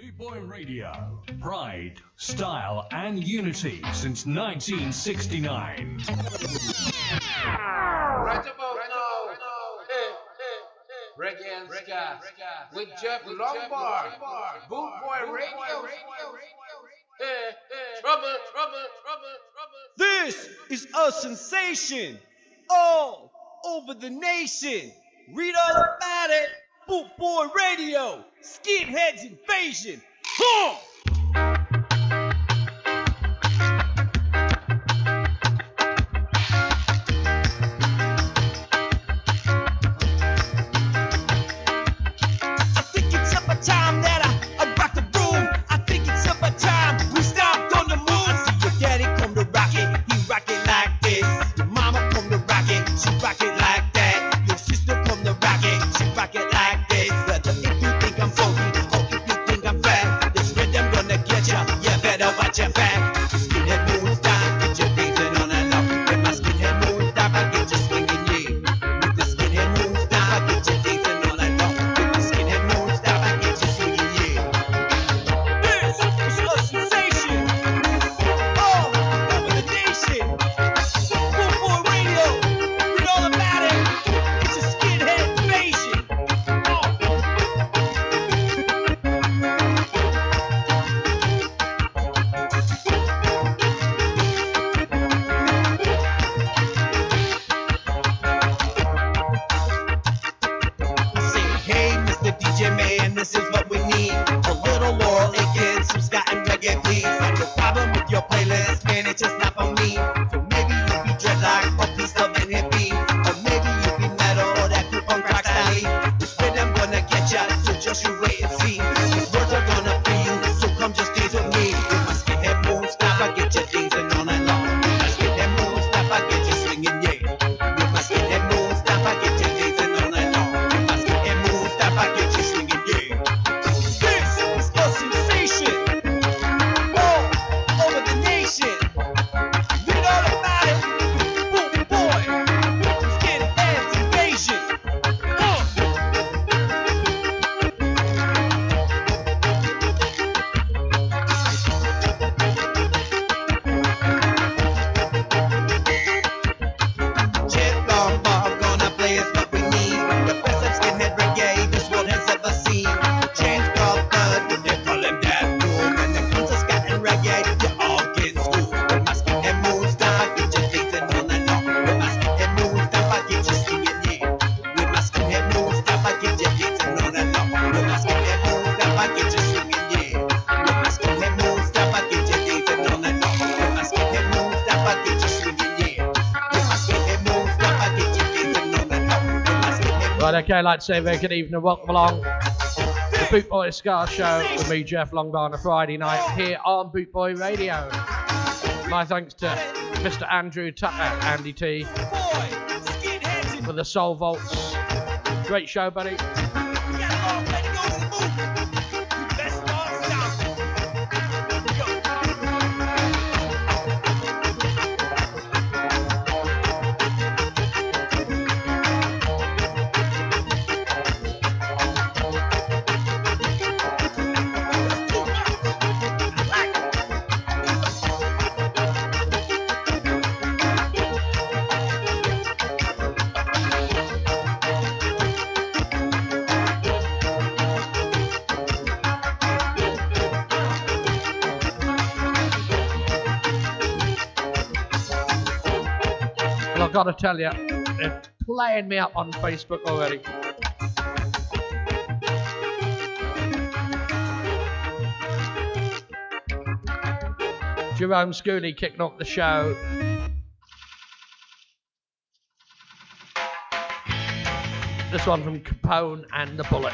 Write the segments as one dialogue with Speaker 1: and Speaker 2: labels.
Speaker 1: Boot Boy Radio. Pride, style, and unity since 1969.
Speaker 2: Right about now, Reggae and Ska with Jeff Longbar. Boot Boy Radio. Trouble, trouble, trouble, trouble.
Speaker 3: This is a sensation all over the nation. Read all about it. Bootboy Radio, Skinheads Invasion. Huh. UK, like to say
Speaker 4: very good evening and welcome along. The Boot Boy Ska Show with me, Jeff Longbar, on a Friday night here on Boot Boy Radio. My thanks to Mr. Andrew Tucker, Andy T, for the Soul Vaults. Great show, buddy. got to tell you, they're playing me up on Facebook already. Jerome Schooley kicking off the show. This one from Capone and the Bullet.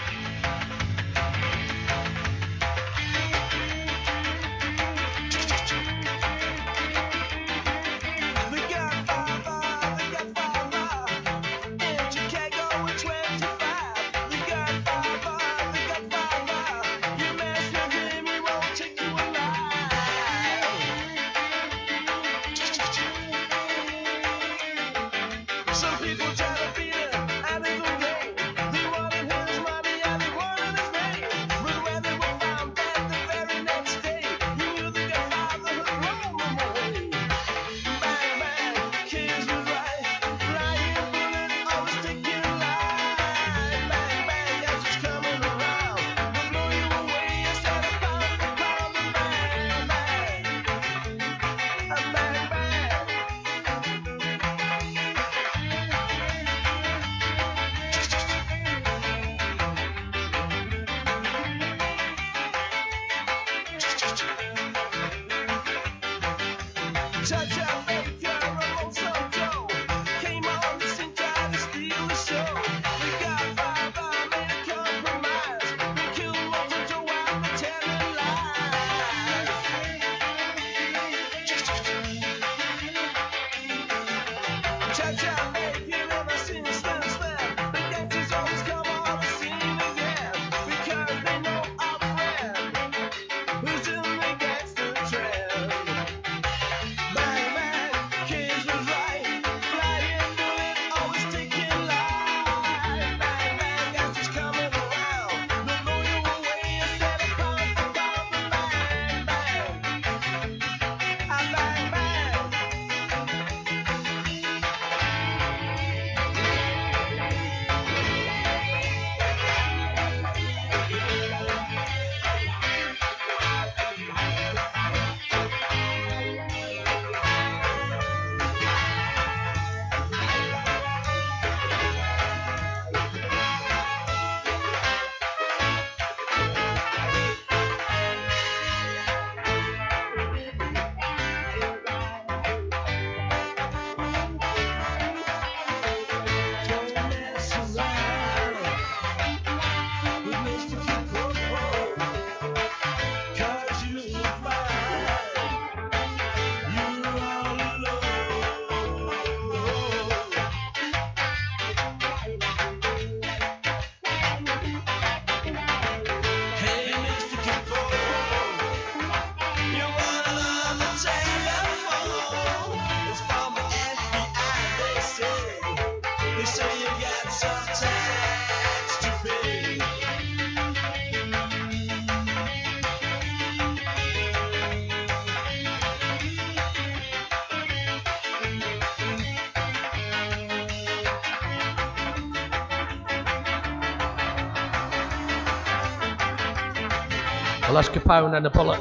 Speaker 4: Unless Pound and a bullet.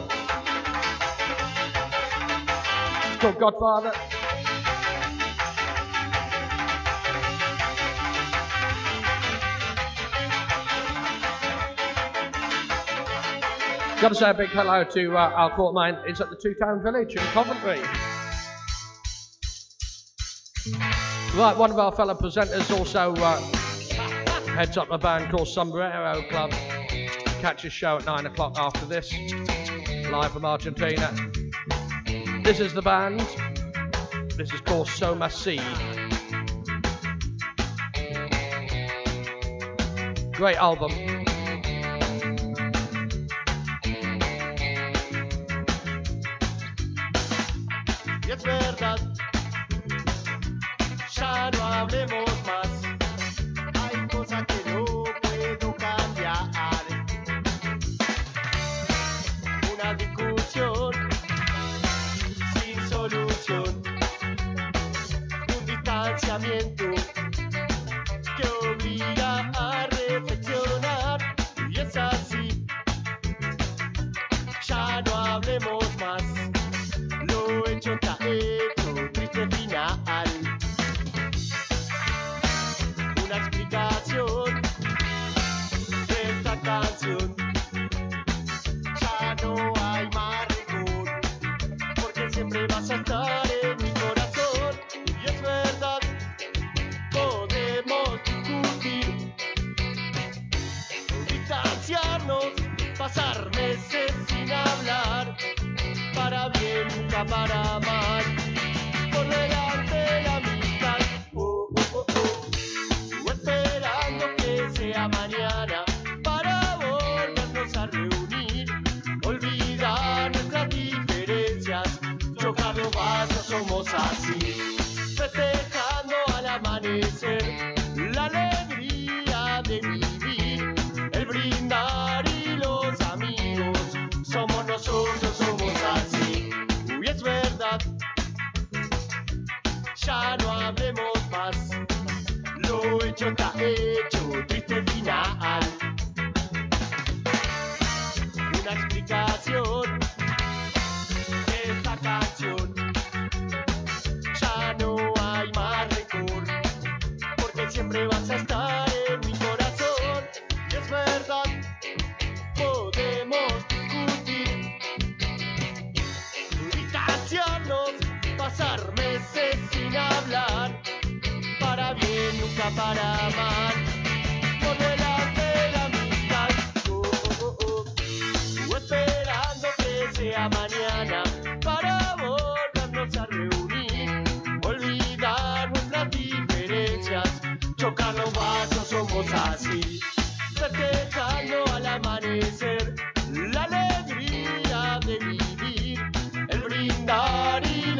Speaker 4: It's called Godfather. Got to say a big hello to uh, our court mine. It's at the Two Tone Village in Coventry. Right, one of our fellow presenters also uh, heads up a band called Sombrero Club. Catch a show at nine o'clock after this, live from Argentina. This is the band. This is called Soma C. Great album.
Speaker 5: Mm. Ya no hablemos más.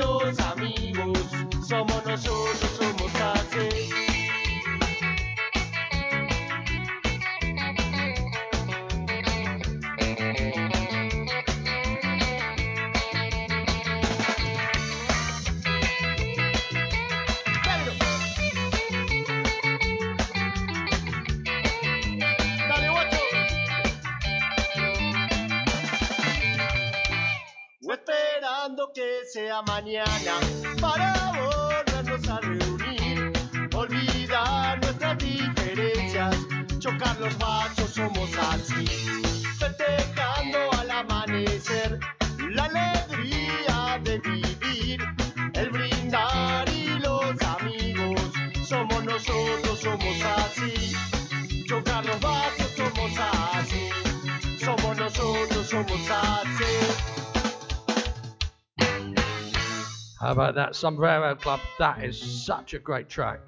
Speaker 5: Los amigos, somos nosotros, para volvernos a reunir, olvidar nuestras diferencias, chocar los vasos, somos así, festejando al amanecer la alegría de vivir, el brindar y los amigos, somos nosotros, somos así, chocar los vasos, somos así, somos nosotros, somos así.
Speaker 4: How about that Sombrero Club? That is such a great track.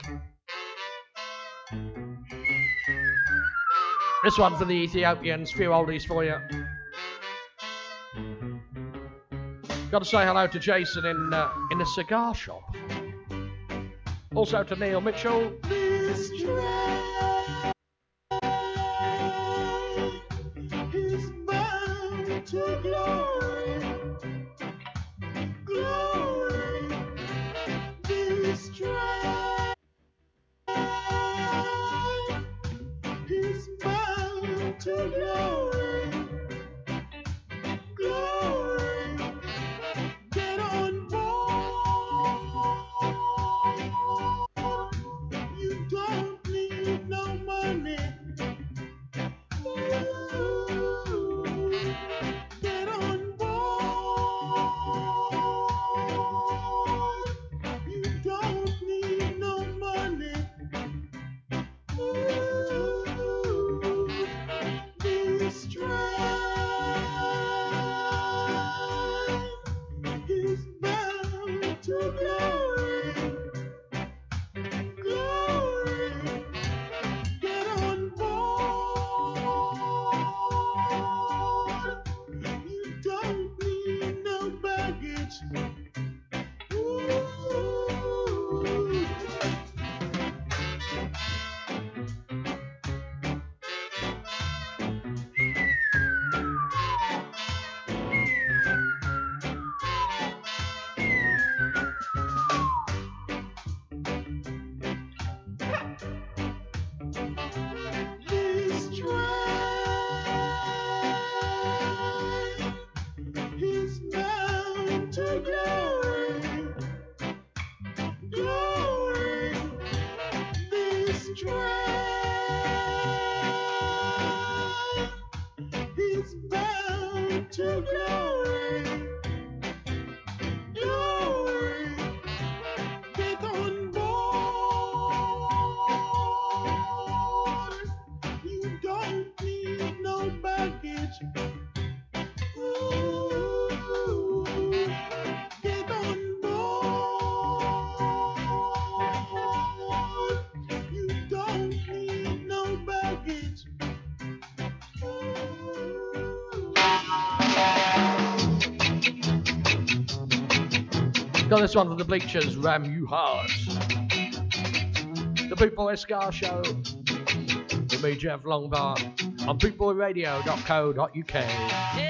Speaker 4: This one for the Ethiopians, few oldies for you. Got to say hello to Jason in uh, in a cigar shop. Also to Neil Mitchell.
Speaker 5: To glory.
Speaker 4: Got this one for the Bleechers, Ram You Hard. The Boot Boy Ska Show. With me, Jeff Longbar, on bootboyradio.co.uk.
Speaker 6: Every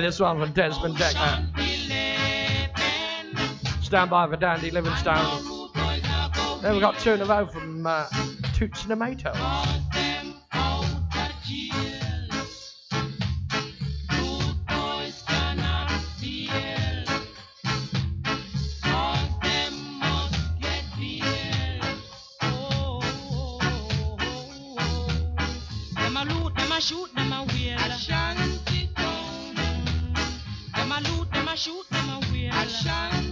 Speaker 4: Yeah, this one from Desmond
Speaker 7: Dekker.
Speaker 4: Stand by for Dandy Livingstone. Then we got two in a row from uh, Toots and Tomatoes.
Speaker 7: shoot them away. I
Speaker 1: shine.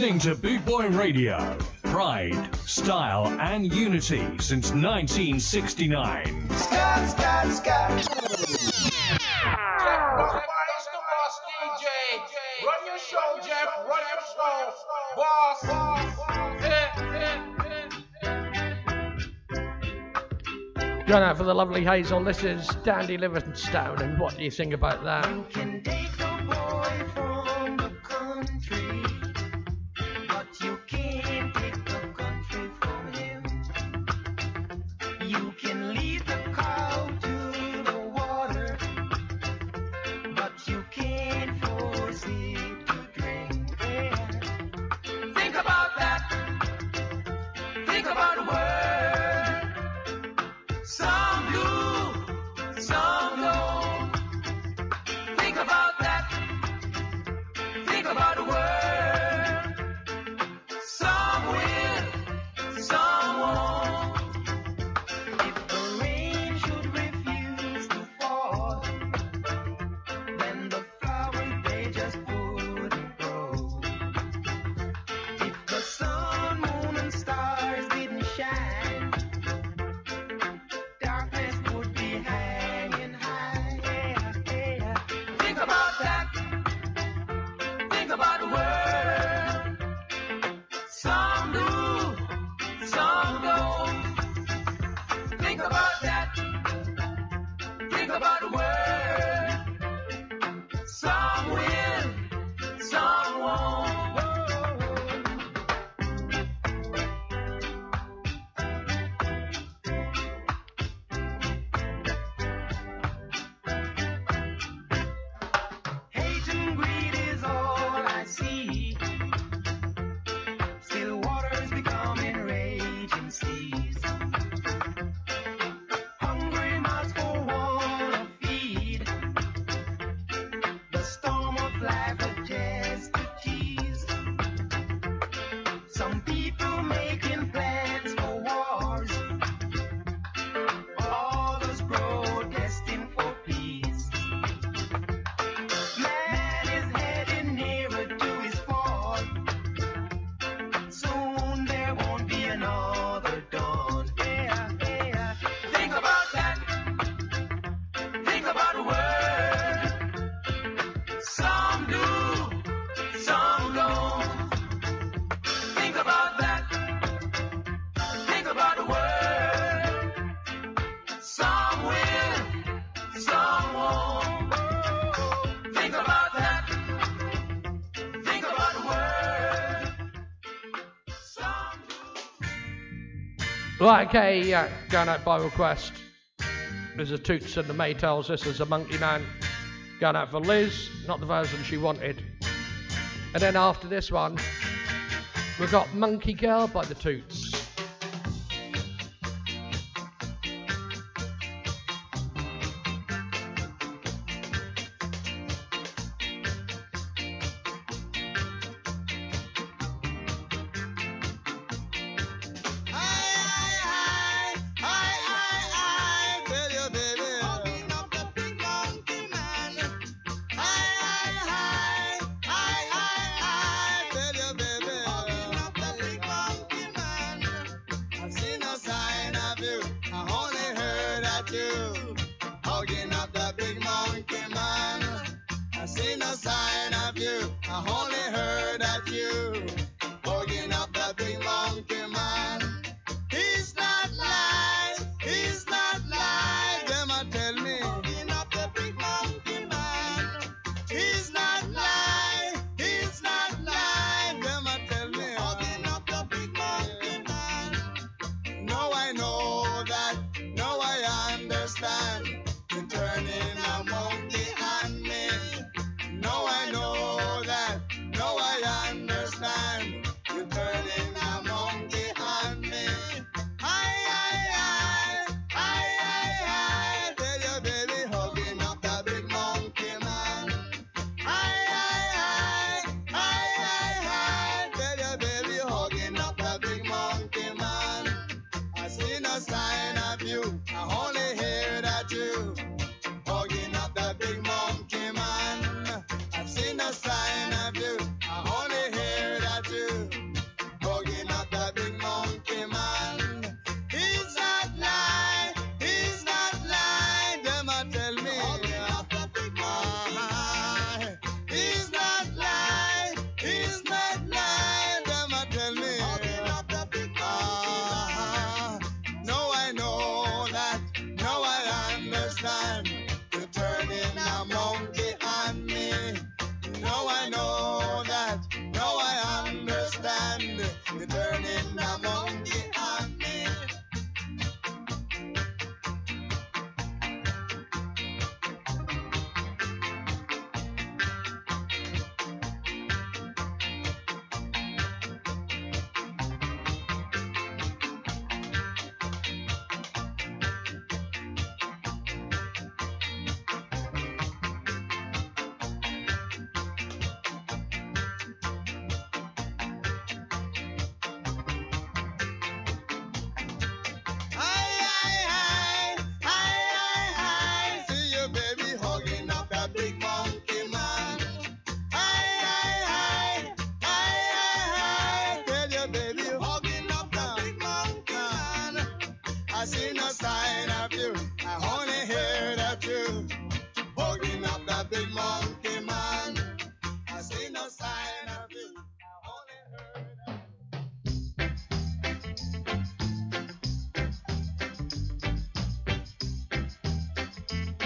Speaker 1: listening to Boot Boy Radio. Pride, style, and unity since 1969.
Speaker 8: Scott, Scott, Scott. Run your show, Jeff. Run your show. Boss.
Speaker 4: Join out for the lovely Hazel. This is Dandy Livingstone, and what do you think about that?
Speaker 9: Like a
Speaker 10: uh, going out by request. There's a Toots and the Maytals. This is a Monkey Man. Going out for Liz, not the version she wanted. And then after this one, we've got Monkey Girl by the Toots.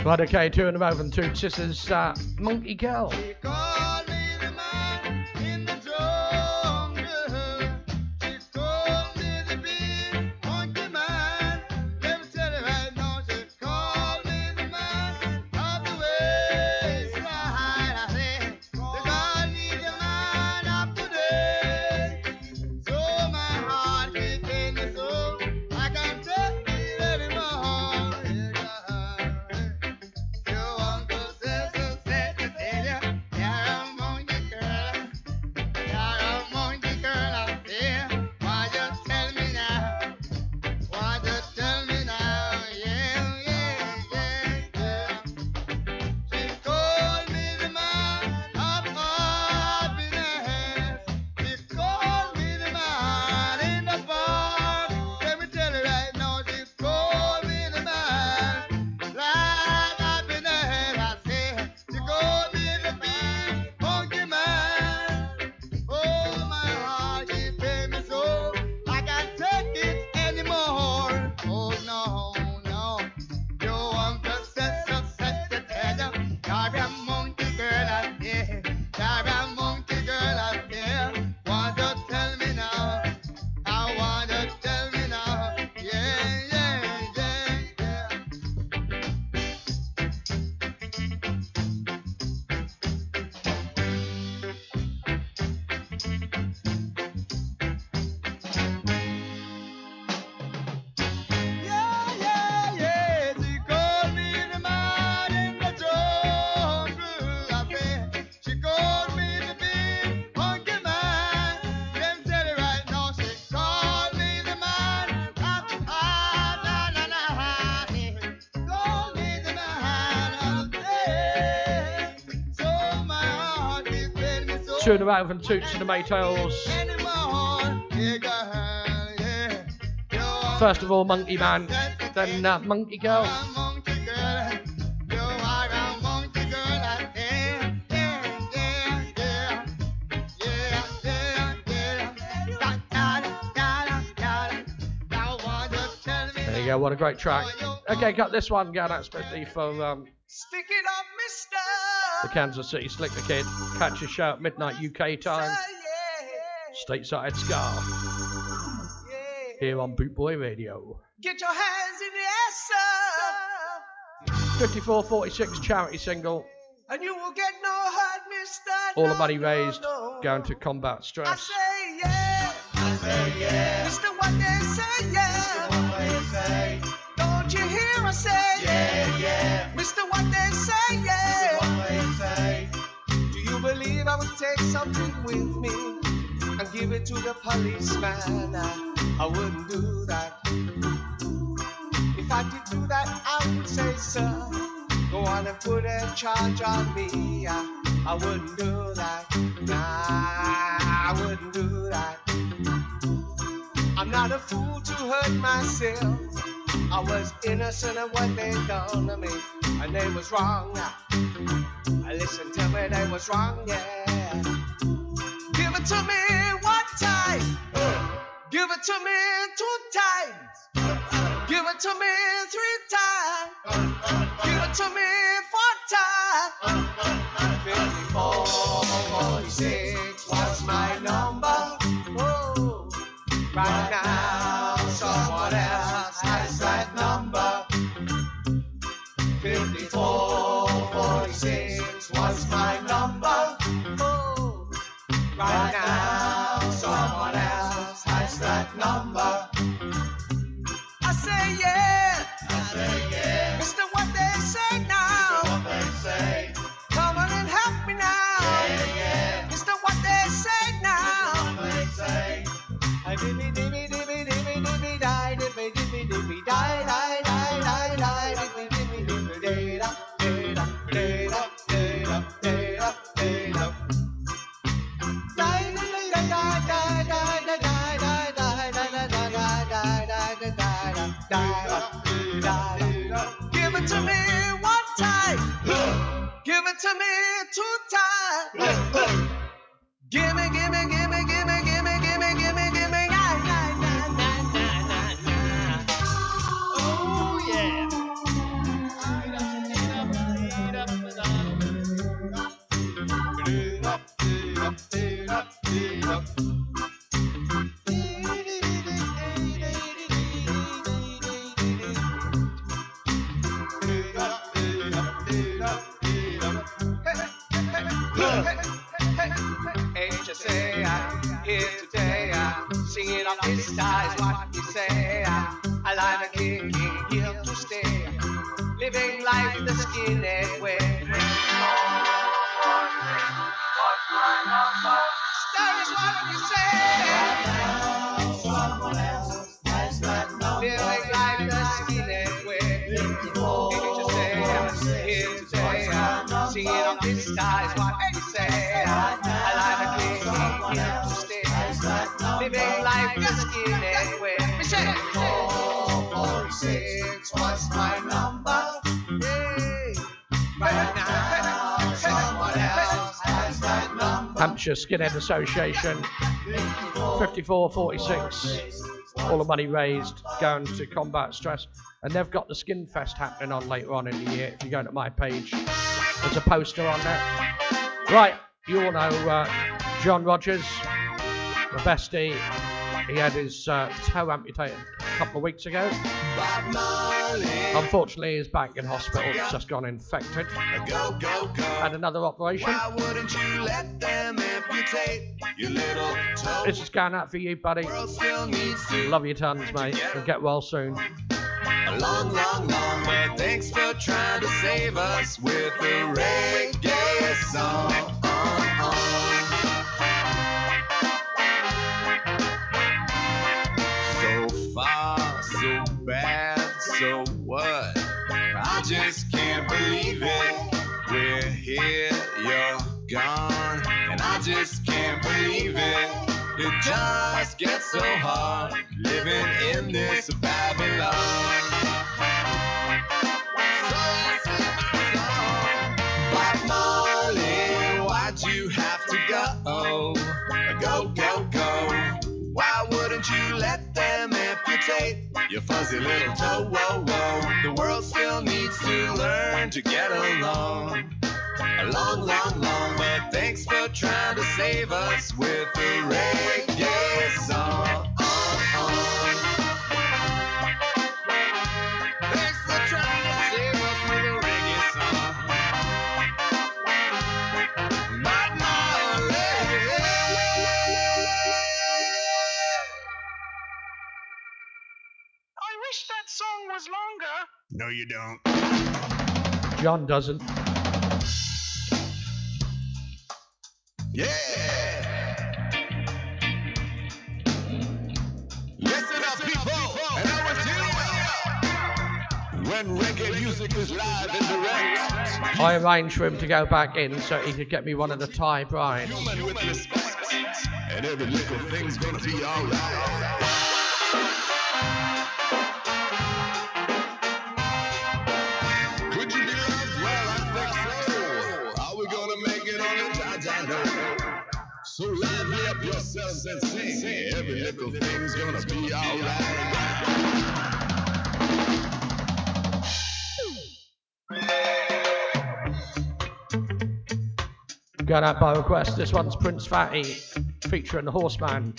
Speaker 10: Right, okay, two in a from two sisters. Uh, Monkey Girl.
Speaker 11: Telling
Speaker 10: around from Toots and
Speaker 11: want
Speaker 10: First of all, Monkey Man, then uh, Monkey Girl. There you go, what a great track. Okay, got this one going out especially for um, the Kansas City Slicker Kid. Catch a show at midnight UK time.
Speaker 11: Yeah,
Speaker 10: Stateside
Speaker 11: Ska.
Speaker 10: Here on Boot Boy Radio.
Speaker 11: Get your hands in the air, sir.
Speaker 10: 5446 charity single.
Speaker 11: And you will get no hurt, mister.
Speaker 10: All the money raised going to combat
Speaker 11: I
Speaker 10: stress.
Speaker 11: say yeah. I say yeah. Mister, what they say, yeah. What they say. You hear I say yeah, yeah. Mister, what they say, yeah. What they say. Do you believe I would take something with me and give it to the policeman? I, I wouldn't do that. If I did do that, I would say, sir, go on and put a charge on me. I, I wouldn't do that. Nah, I wouldn't do that. I'm not a fool to hurt myself. I was innocent of what they done to me, and they was wrong. I listen, to me they was wrong, yeah. Give it to me one time. Give it to me two times. Give it to me three times. Give it to me four times. 54, 46 was my number. Oh, right now my number. Oh, right now someone else has that number. I say yeah. I say yeah. Mister, what to me times.
Speaker 12: Gimme, gimme, gimme, gimme, star is what you say. Alive and kicking, here to stay. Living life the skinny way.
Speaker 4: Hampshire Skinhead Association, 5446. All the money raised going to combat stress. And they've got the Skin Fest happening on later on in the year. If you go to my page, there's a poster on there. Right, you all know uh, John Rogers, the bestie. He had his uh, toe amputated a couple of weeks ago. Unfortunately, he's back in hospital. It's just gone infected.
Speaker 12: Go, go, go.
Speaker 4: Had another operation.
Speaker 12: Why wouldn't you let them amputate your little toe?
Speaker 4: This is going out for you, buddy.
Speaker 12: still needs to
Speaker 4: Love you tons, mate. And get well soon.
Speaker 12: a long, long, long way. Thanks for trying to save us with a reggae song. It. We're here, you're gone, and I just can't believe it. It just gets so hard living in this Babylon. Amputate your fuzzy little toe? Whoa, whoa. The world still needs to learn to get along. A long, long, long way. Thanks for trying to save us with a reggae song.
Speaker 13: No, you don't.
Speaker 4: John doesn't.
Speaker 13: Yeah. Listen up, people. And I was you. When reggae music is live and direct,
Speaker 4: I arranged for him to go back in so he could get me one of the Thai brides.
Speaker 13: human with respect, and every little thing's gonna be alright. Yourselves and sing. Every little thing's gonna be alright.
Speaker 4: Out by request. This one's Prince Fatty featuring the Horseman.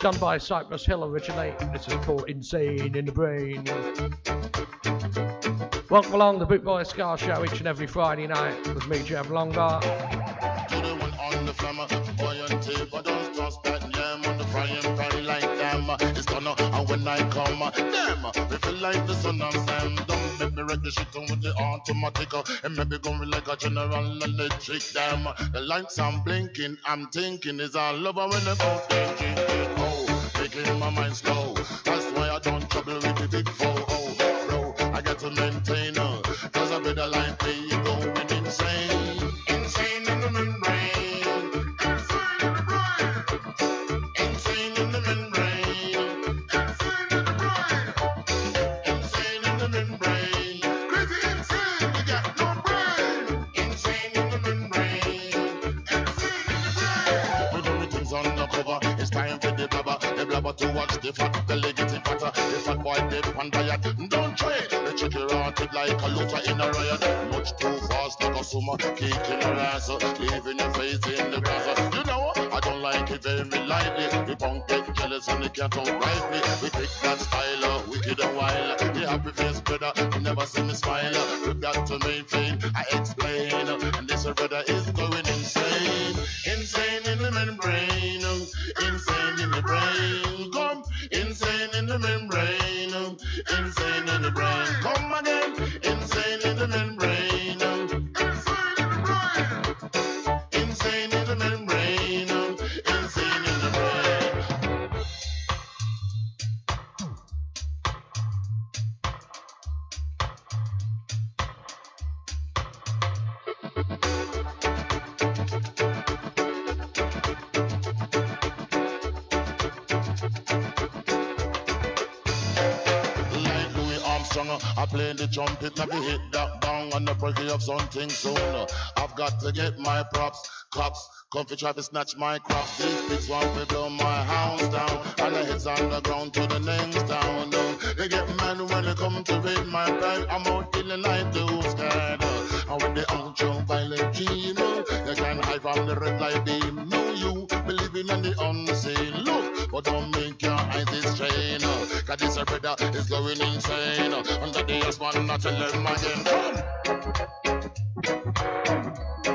Speaker 4: Done by Cypress Hill originally. This is called Insane in the Brain. Welcome along the Boot Boy Ska Show each and every Friday night with me, Jeff Longbar.
Speaker 14: Flammer. Boy and I don't trust that yam on the frying pan like them. It's gonna, and when I come, them, we feel like the sun and Sam. Don't make me wreck the shit on with the automatic. uh, And maybe going like a general electric damn. The lights I'm blinking, I'm thinking is all over when they drink it. Oh, making my mind slow. That's why I don't trouble with the big four. Fat belly getting fatter. If a boy dip on diet, don't try it. The tricky rotted like a looter in a riot. Much too fast like a summer, kicking her ass, leaving your face in the grass. You know, I don't like it very lightly. The punk get jealous and they can't outright me. We pick that style, uh, wicked and wild. The happy face brother, you never see me smile. We've got to maintain, I explain. And this brother is going. Insane I it, never hit that bang on the breaking of something soon. I've got to get my props, cops. Come for try to snatch my crops. These pigs want to blow my house down. And the heads on the ground to the next town. They get mad when they come to raid my bag. I'm out in the night too scared. And with the ultra violent dream, you can hide from the red light beam. No, you believing in the unseen. Look, but don't make your eyes strain. Cause this brother is going insane. Oh. Under the aspen, not tell them again. Come.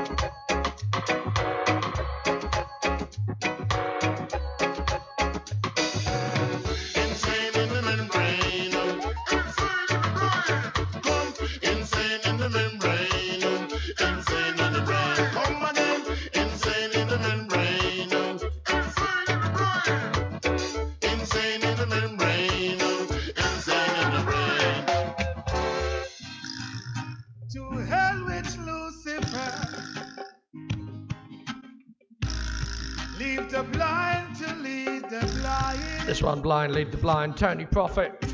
Speaker 4: One, Blind Lead the Blind, Tony Prophet.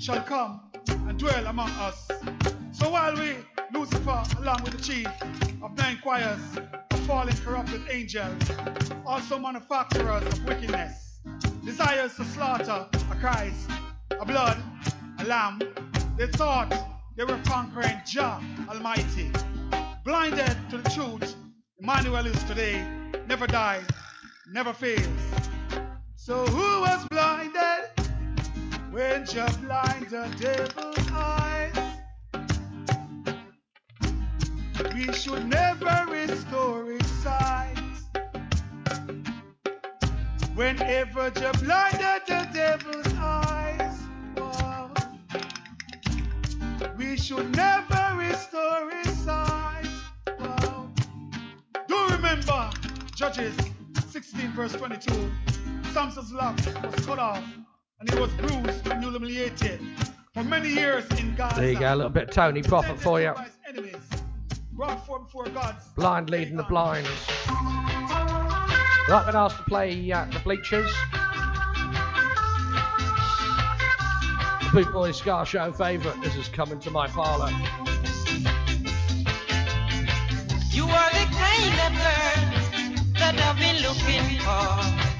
Speaker 15: Shall come and dwell among us. So while we, Lucifer, along with the chief of nine choirs of fallen corrupted angels, also manufacturers of wickedness, desires to slaughter a Christ, a blood, a lamb, they thought they were conquering Jah Almighty. Blinded to the truth, Emmanuel is today, never dies, never fails. So who was blinded when Jah blind the devil's eyes? We should never restore his sight. Whenever Jah blinded the devil's eyes, wow, we should never restore his sight. Oh, wow. Do remember Judges 16, verse 22. Samson's lock was cut off, and he was bruised and humiliated for many years in Gaza.
Speaker 4: There you go, a little bit of Tony Prophet for you.
Speaker 15: Presented by his enemies, brought forth before God's
Speaker 4: Blind leading the blind. Right, been asked to play uh, the Bleechers. The Boot Boy Ska Show favourite. This is coming to my parlour.
Speaker 6: You are the kind of girl that I've been looking for.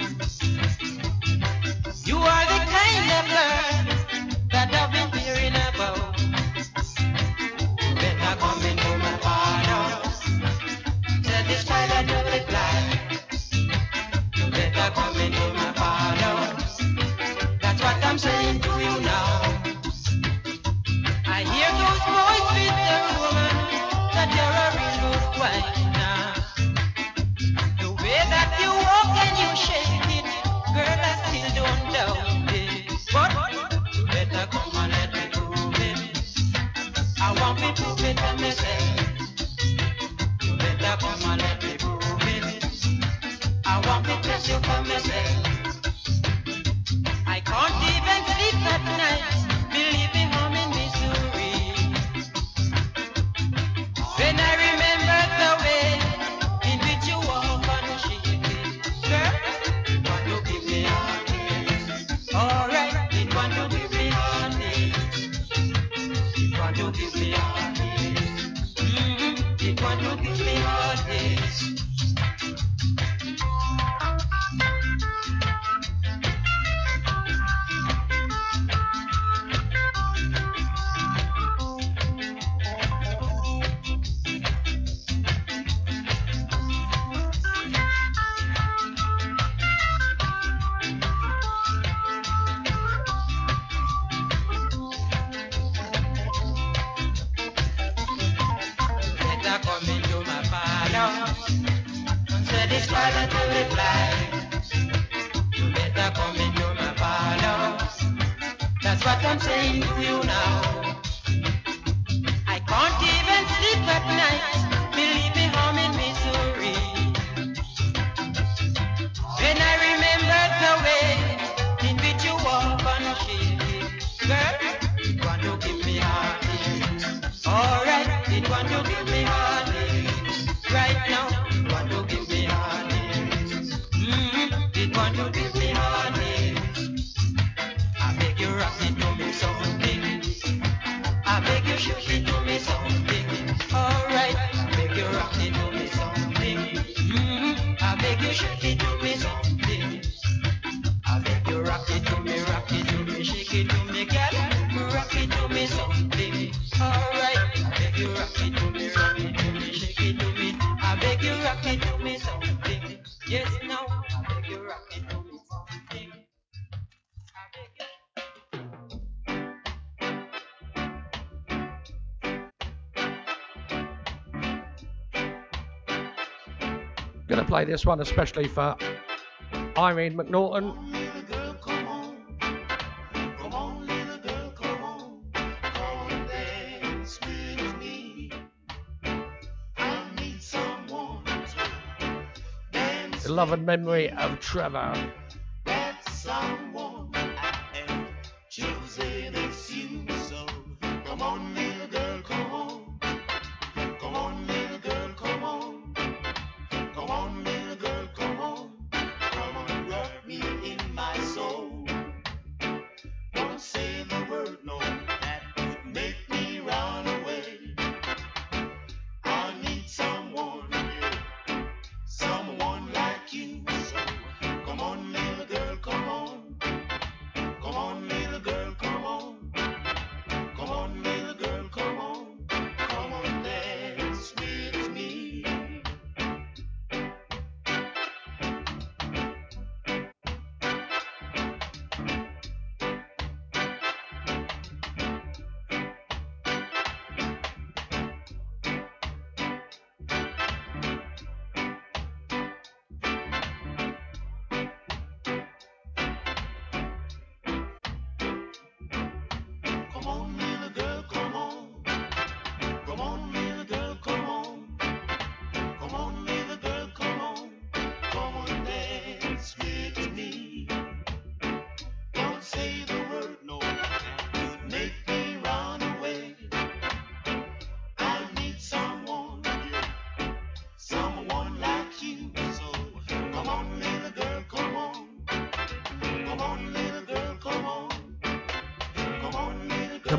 Speaker 6: I'm saying to you
Speaker 4: play this one especially for Irene McNaughton.
Speaker 16: Little girl, come on. Come on, little girl, come on. Come and dance with me. I need someone to dance
Speaker 4: The love and memory of Trevor.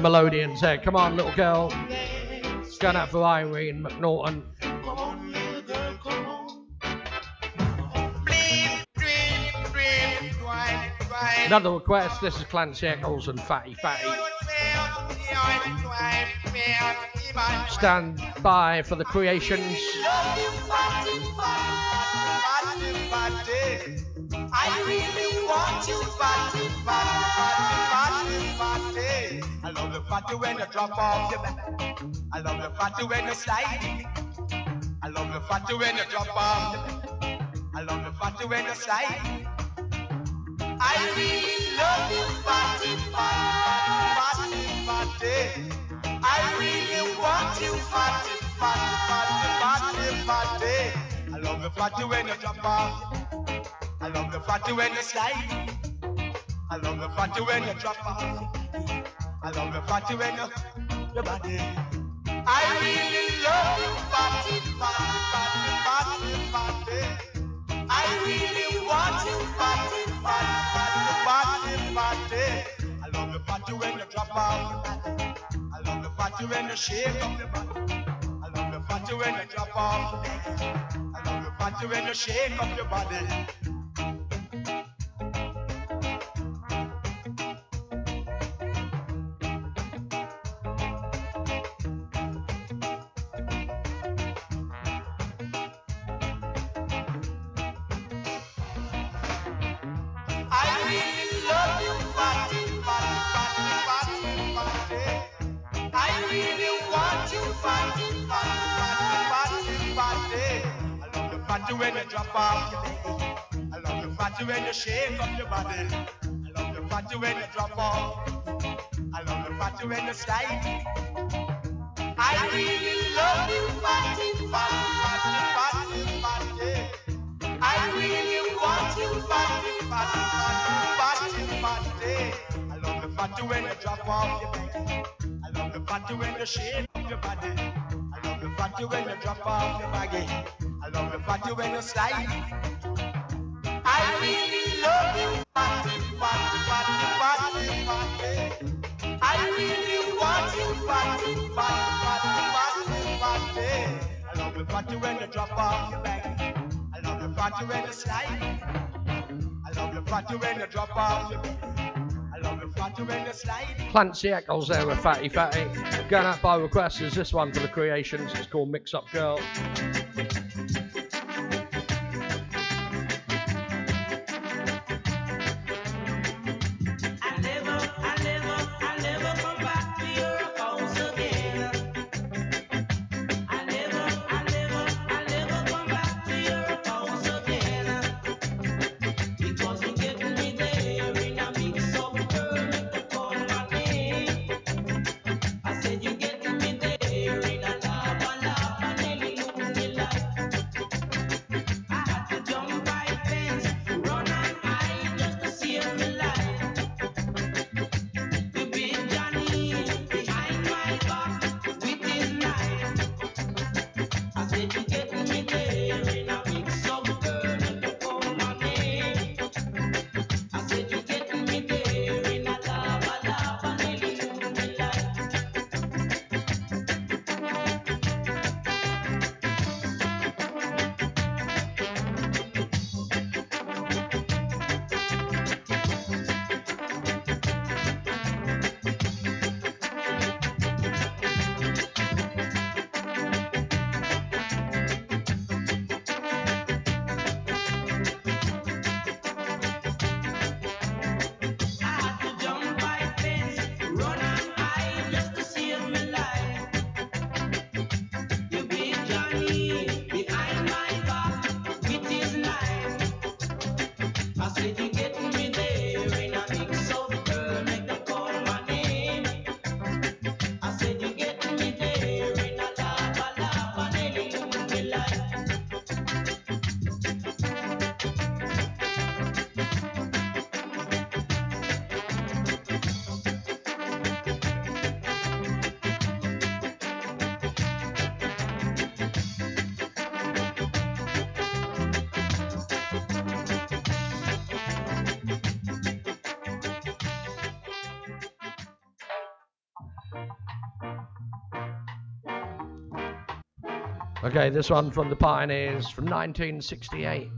Speaker 4: Melodians there. Come on, little girl.
Speaker 16: Dance.
Speaker 4: Going out for Irene McNaughton. Another request. This is Clancy Eccles and Fatty Fatty. Stand by for the creations.
Speaker 17: I really want you, love the fatty when you drop off your back. I love the fatty when you slide. I love the fatty when you drop off your back. I love the fatty when you slide. I really love you, fatty, fatty, fatty, fatty. I really want you, fatty, fatty, fatty, fatty, fatty. I love the fatty when you drop off. I love the fatty when you slide. I love the fatty when you drop off. I love the fatty when you your body. I really love you, fatty, fatty, fatty, fatty, fatty. I really want you, fatty, fatty, fatty, fatty, fatty. I love the fatty when you drop off. I love the fatty when you shake up your body. I love the fatty when you drop off. I love the fatty when you shake up your body. When you drop off your baby. I love the fatty when you shake up your body. I love the fatty when you drop off. I love the fatty when you slide. I really love you, fatty, fatty, fatty, fatty. I really want you, fatty, fatty, fatty, fatty. I love the fatty when you drop off your baby. I love the fatty when you shake up your body. I love the fatty when you drop off your baggy. Fatty when you slide. I really love you, fatty, fatty, fatty, fatty, fatty. I really want you, fatty, fatty, fatty, fatty, fatty. I love the fatty when you drop off your baggy. I love the fatty when you slide. I love the fatty when you drop off your you slide.
Speaker 2: Clancy Eccles there with Fatty Fatty. Going out by request is this one for the creations. It's called Mix Up Girl. This one from the Pioneers from 1968.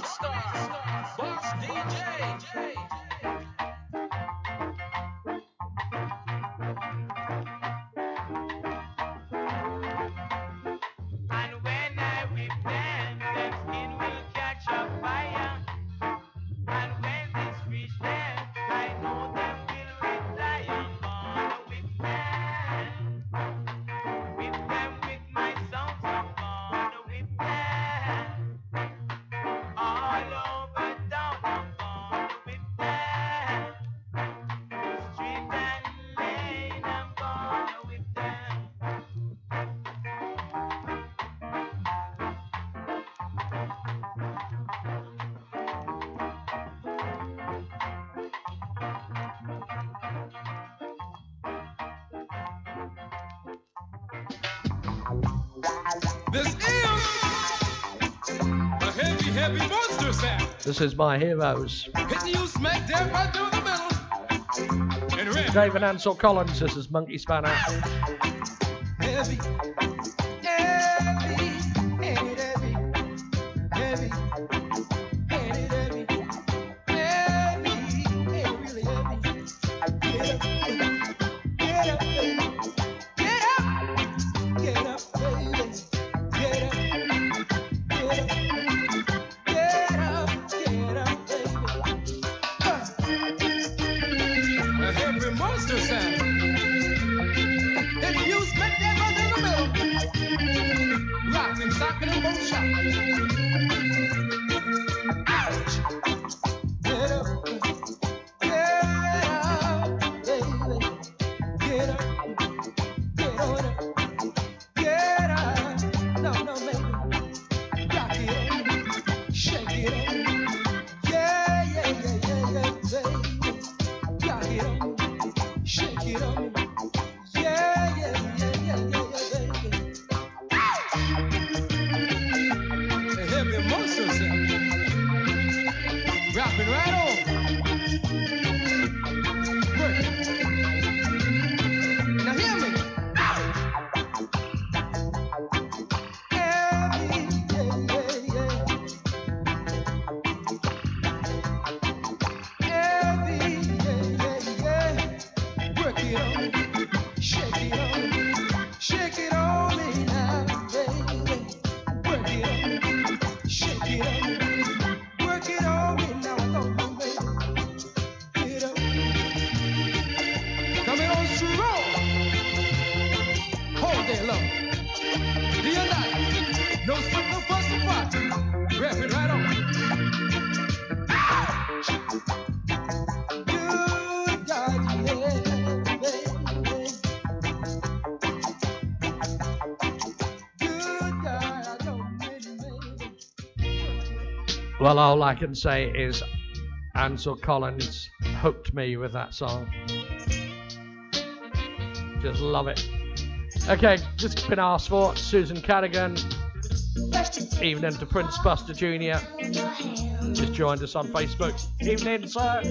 Speaker 8: Boss DJ. This is a heavy, heavy monster sound.
Speaker 18: This is my heroes.
Speaker 8: Hitting you smack dab right through the middle. And
Speaker 18: David Ansel Collins, this is Monkey Spanner.
Speaker 8: Heavy.
Speaker 18: Well, all I can say is Ansel Collins hooked me with that song. Just love it. Okay, just been asked for Susan Cadogan, evening to Prince Buster Jr. Just joined us on Facebook. Evening, sir.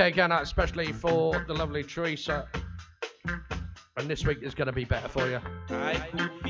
Speaker 19: UK going out especially for the lovely Teresa. And this week is going to be better for you.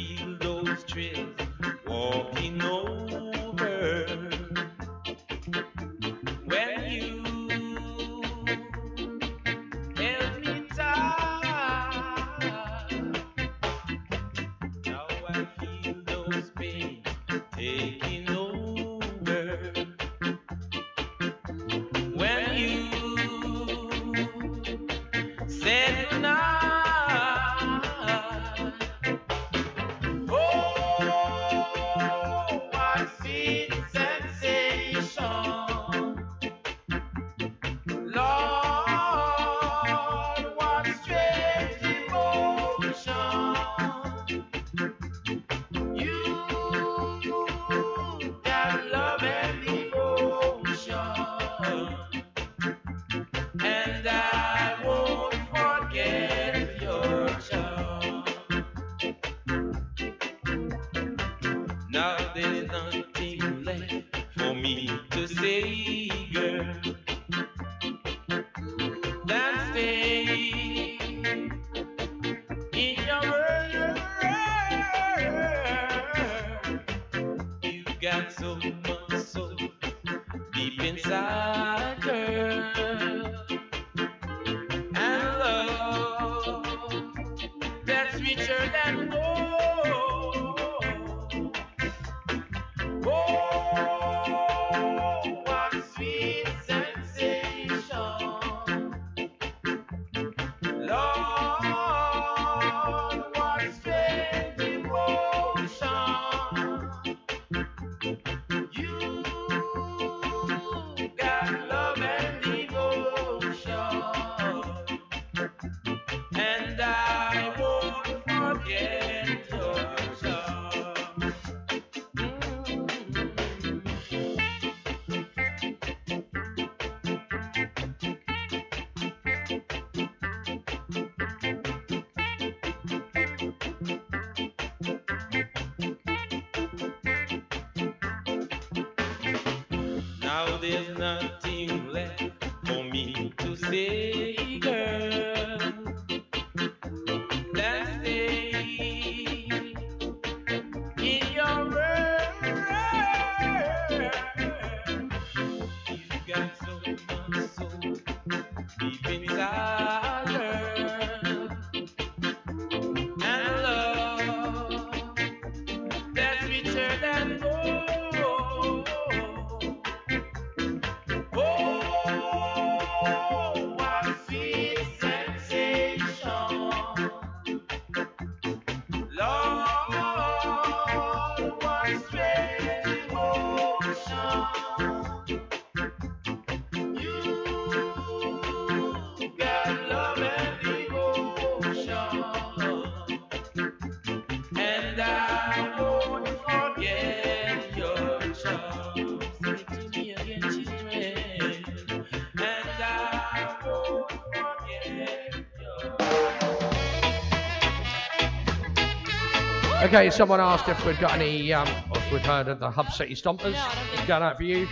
Speaker 19: Okay, someone asked if we'd got any, um, if we'd heard of the Hub City Stompers. No, Going out for you.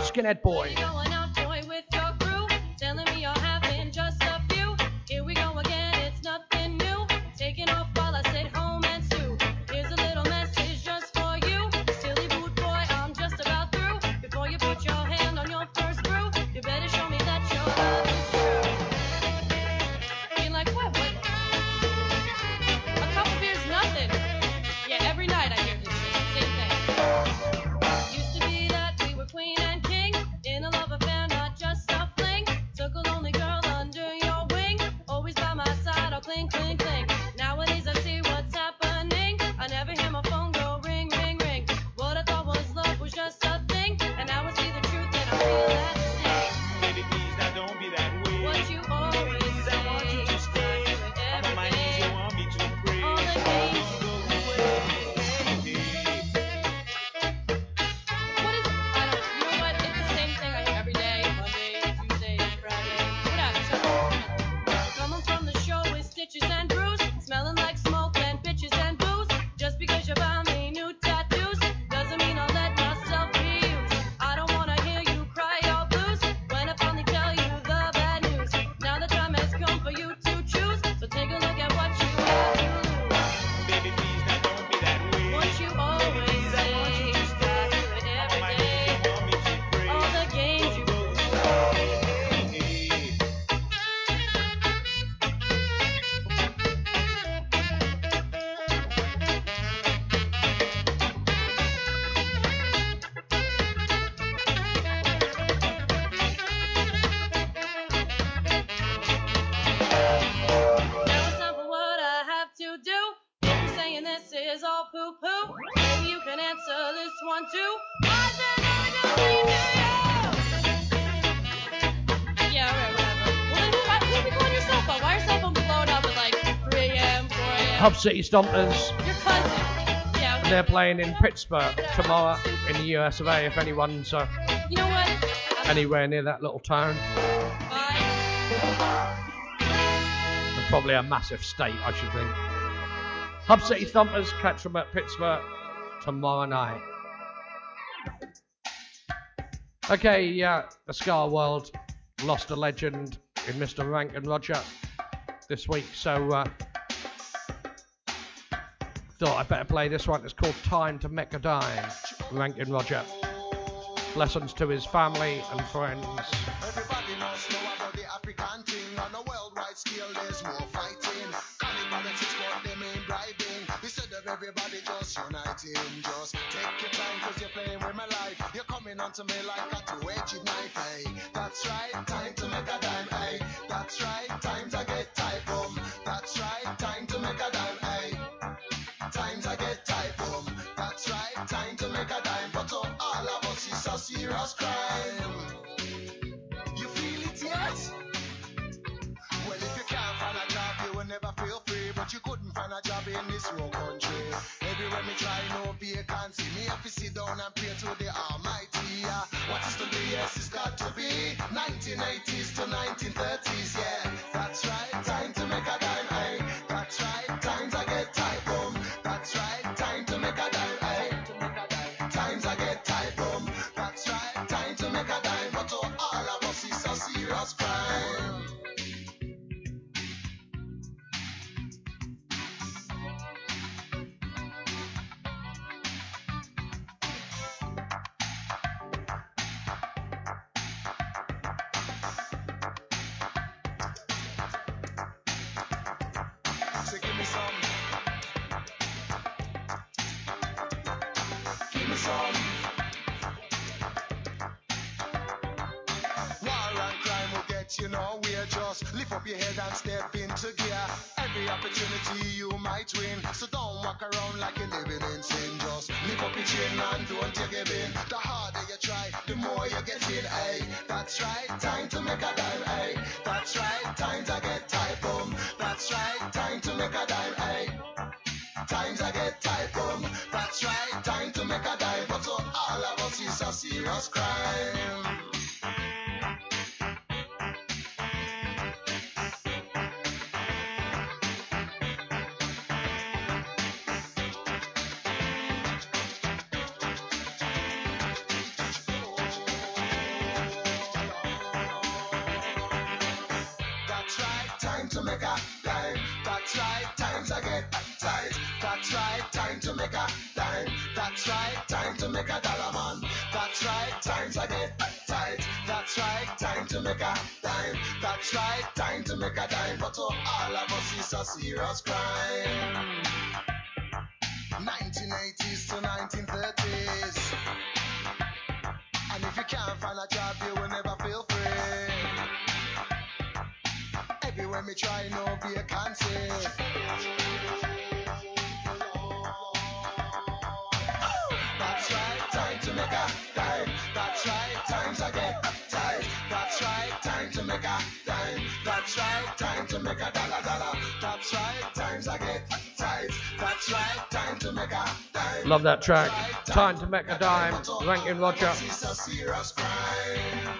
Speaker 19: Skinhead
Speaker 20: Boy.
Speaker 4: City Stompers.
Speaker 20: Yeah.
Speaker 4: They're playing in Pittsburgh tomorrow in the US of A. If anyone's uh,
Speaker 20: You know
Speaker 4: anywhere near that little town, and probably a massive state, I should think. Hub City Stompers catch them at Pittsburgh tomorrow night. Okay, yeah, the Ska World lost a legend in Mr. Rankin Roger this week, so uh, thought I'd better play this one. It's called Time to Make a Dime, Rankin Roger. Blessings to his family and friends.
Speaker 21: Everybody must know about the African thing. On a worldwide scale, there's more fighting. Calling politics, they mean bribing. Instead of everybody just uniting, just take your time, cause you're playing with my life. You're coming onto me like a two-edged knife, hey. That's right, time to make a dime, hey. That's right, times I serious crime. You feel it yet? Well, if you can't find a job, you will never feel free. But you couldn't find a job in this whole country. Everywhere me try, no vacancy. Me have to sit down and pray to the Almighty. Yeah. What is to be? Yes, it's got to be 1980s to 1930s. Yeah, that's right. Get you nowhere. Just lift up your head and step into gear. Every opportunity you might win. So don't walk around like you're living in sin. Just lift up your chin and don't you give in. The harder you try, the more you get in. Hey, that's right. Time to make a dime. Hey, that's right. Times I get tight. Boom. That's right. Time to make a dime. Hey. Times I get tight, boom. That's right, time to make a dime. But to all of us, it's a serious crime. Right, time to make a dollar man. That's right, times I get tight. That's right, time to make a dime. That's right, time to make a dime. But to all of us, it's a serious crime. 1980s to 1930s. And if you can't find a job, you will never feel free. Everywhere me try, no vacancy. Right, time to make a dollar dollar. That's right, times I get tight. That's right, time to make a dime.
Speaker 4: Love that track. Time to make a dime. Rankin Roger.
Speaker 21: It's a serious crime.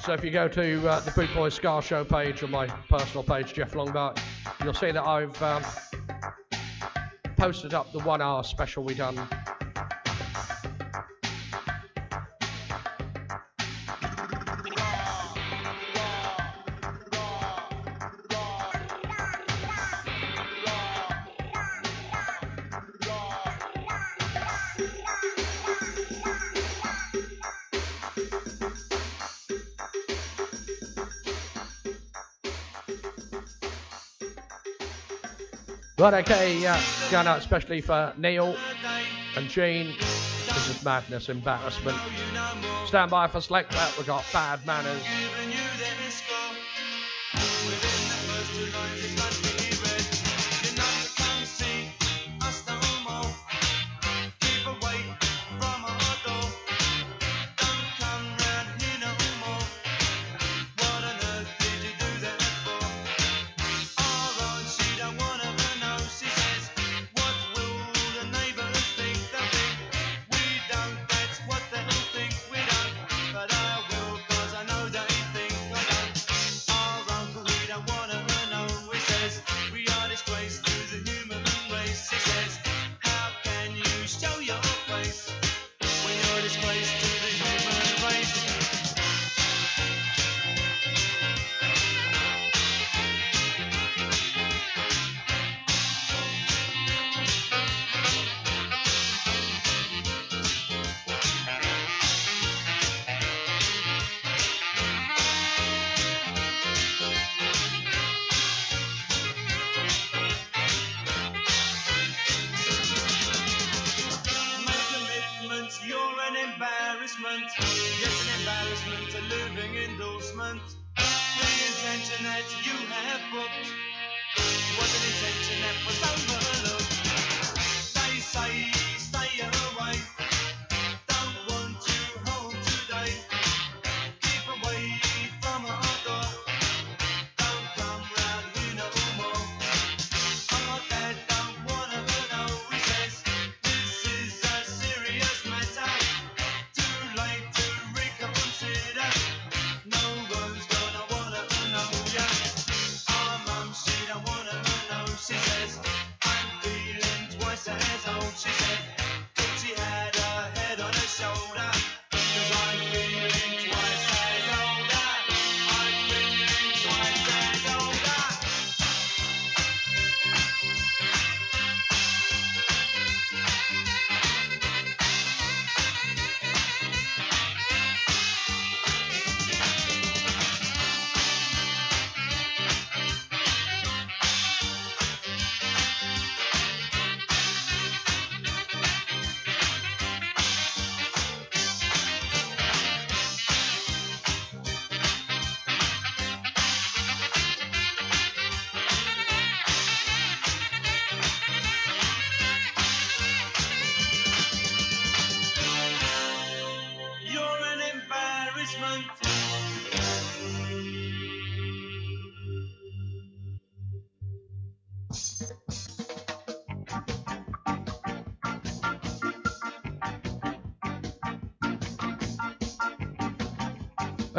Speaker 4: So if you go to uh, the Boot Boy Ska Show page on my personal page, Jeff Longbart, you'll see that I've um, posted up the one hour special we done. Right, okay, uh, yeah, going out especially for Neil and Gene. This is madness, embarrassment. Stand by for select. We've got bad manners.
Speaker 22: an
Speaker 19: embarrassment, yes, an embarrassment, a living endorsement. The intention that you have booked was an intention that was overlooked.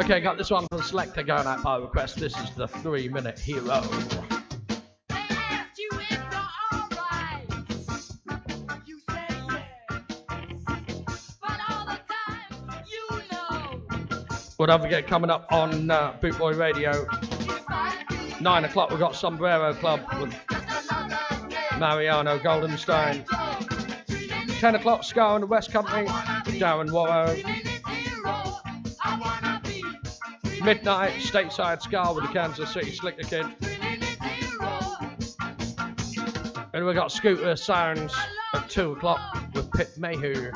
Speaker 22: Okay, got this one from Selecter going out by request. This is the three minute hero. Well, don't forget, coming up on uh, Bootboy Radio, 9 o'clock, we've got Sombrero Club with Mariano Goldenstein. 10 o'clock, Ska and the West Country, Darren Warrow. Midnight, Stateside Ska with the Kansas City Slicker Kid. And we've got Scooter Sounds at 2 o'clock with Pit Mayhew.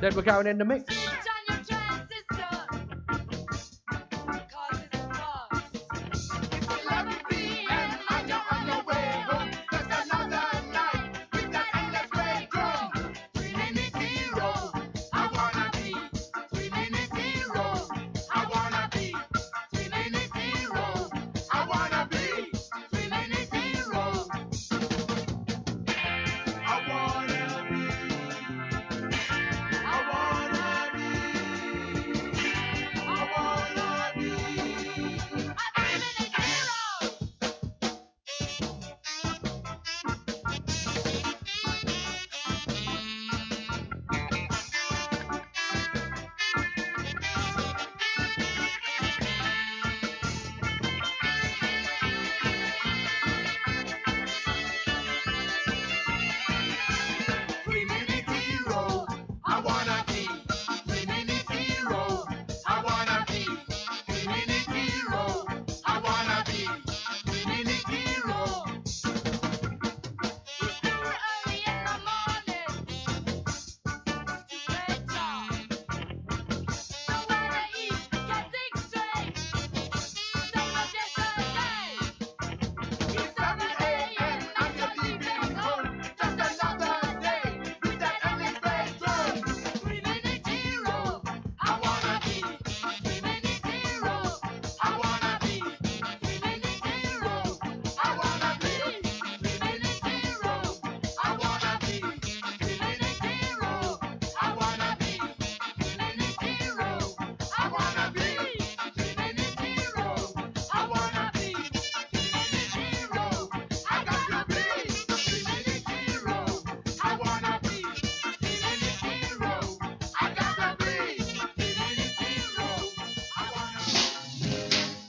Speaker 22: Then we're going in the mix.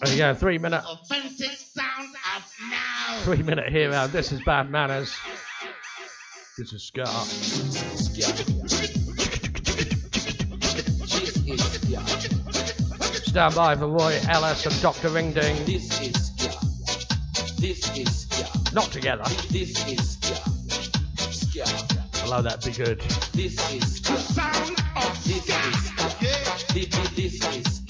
Speaker 22: There you three minute.
Speaker 23: Offensive sound of now.
Speaker 22: Three minute here now. This is bad manners. This is Ska. Stand by for Roy Ellis and Dr. Ringding.
Speaker 4: This is Ska. This is Ska.
Speaker 22: Not together.
Speaker 4: This is Ska. Ska.
Speaker 24: Allow that to be good.
Speaker 22: This is Ska. This is Ska. This is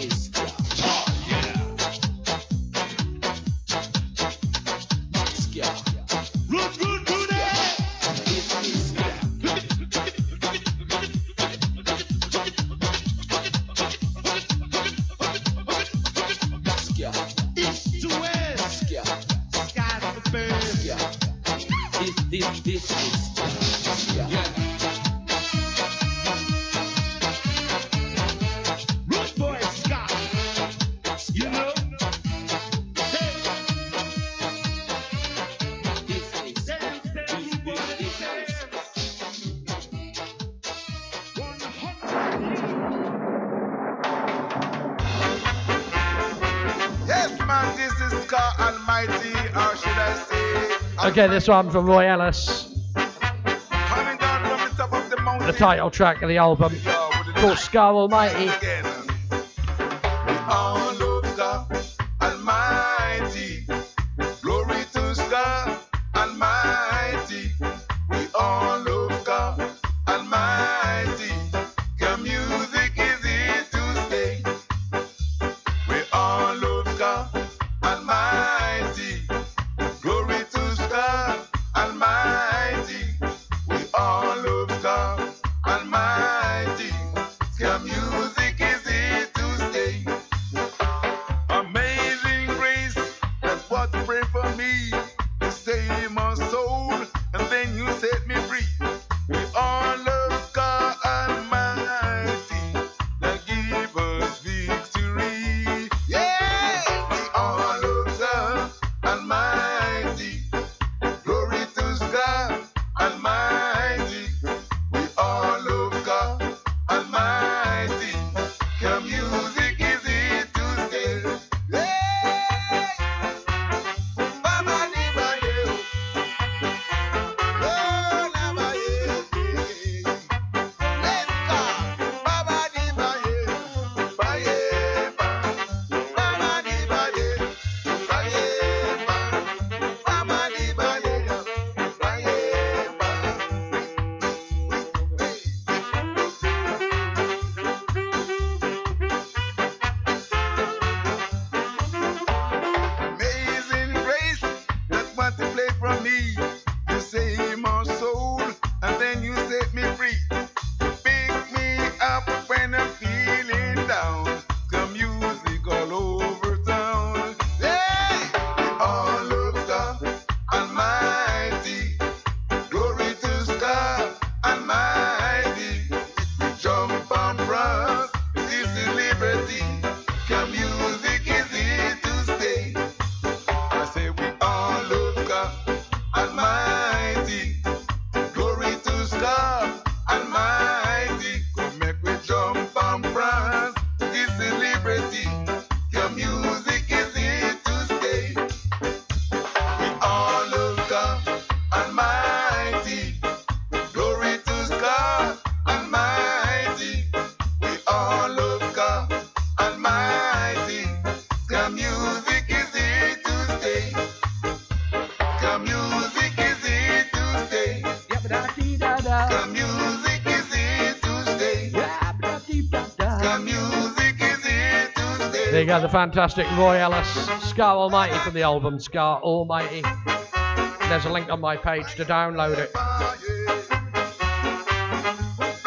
Speaker 22: is God. get this
Speaker 24: one from Roy Ellis.
Speaker 4: The
Speaker 24: title track of the album called Ska Almighty.
Speaker 4: There you go, the fantastic Roy Ellis, Ska Almighty from the album Ska Almighty. There's a link on my page to download it.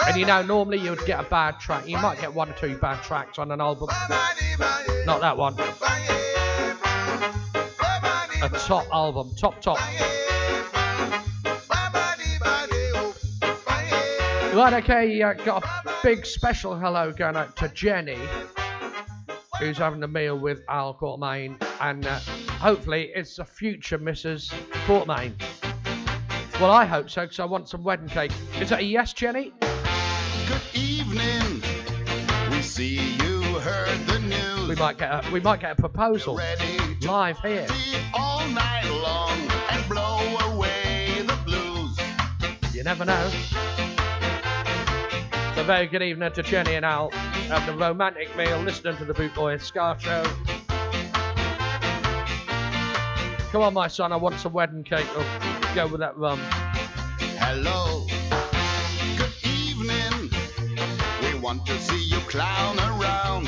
Speaker 4: And you know, normally you would get a bad track. You might get one or two bad tracks on an album. Not that one. A top album, top top. Right, okay, uh, got a big special hello going out to Jenny, who's having a meal with Al Courtmain, and uh, hopefully it's a future Mrs. Courtmain. Well, I hope so, because I want some wedding cake. Is that a yes, Jenny?
Speaker 14: Good evening. We see you heard the news.
Speaker 4: We might get a, we might get a proposal live here.
Speaker 14: all night long and blow away the blues.
Speaker 4: You never know. So very good evening to Jenny and Al at the romantic meal, listening to the Boot Boy Ska Show. Come on, my son, I want some wedding cake. Oh, go with that rum.
Speaker 14: Hello. Good evening. We want to see you clown around.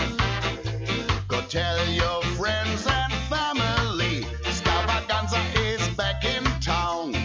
Speaker 14: Go tell your friends and family. Scavaganza is back in town.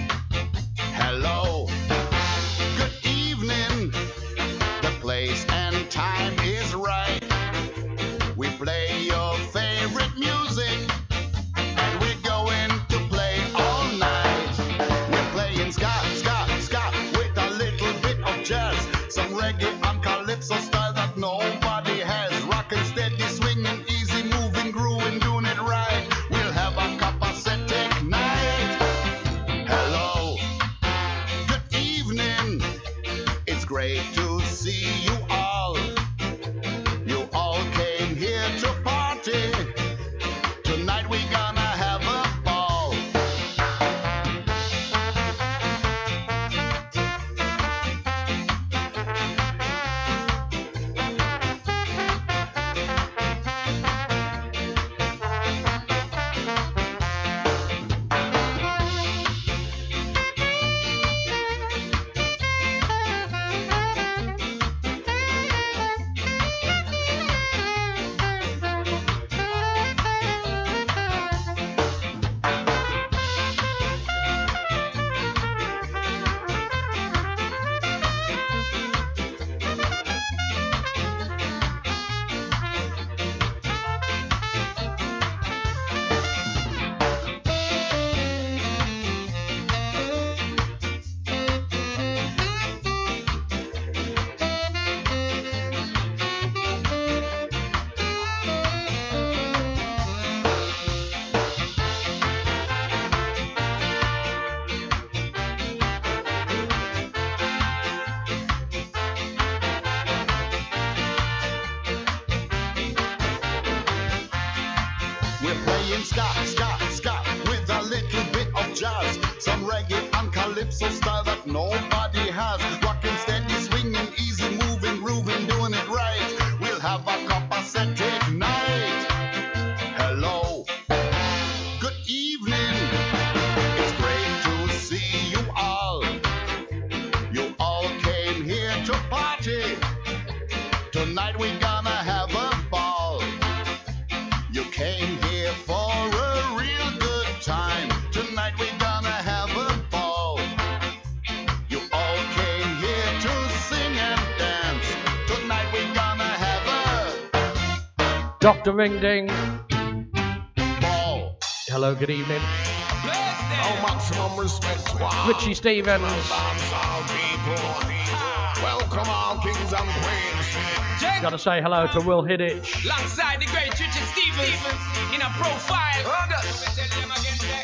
Speaker 4: Dr. Ring Ding.
Speaker 14: ball.
Speaker 4: Hello, good evening.
Speaker 25: Oh, maximum respect. Wow.
Speaker 4: Richie Stephens.
Speaker 25: Bombs all people. Welcome all kings and queens.
Speaker 4: Gotta say hello to Will Hidditch.
Speaker 26: Alongside the great Richard Stevens in a profile.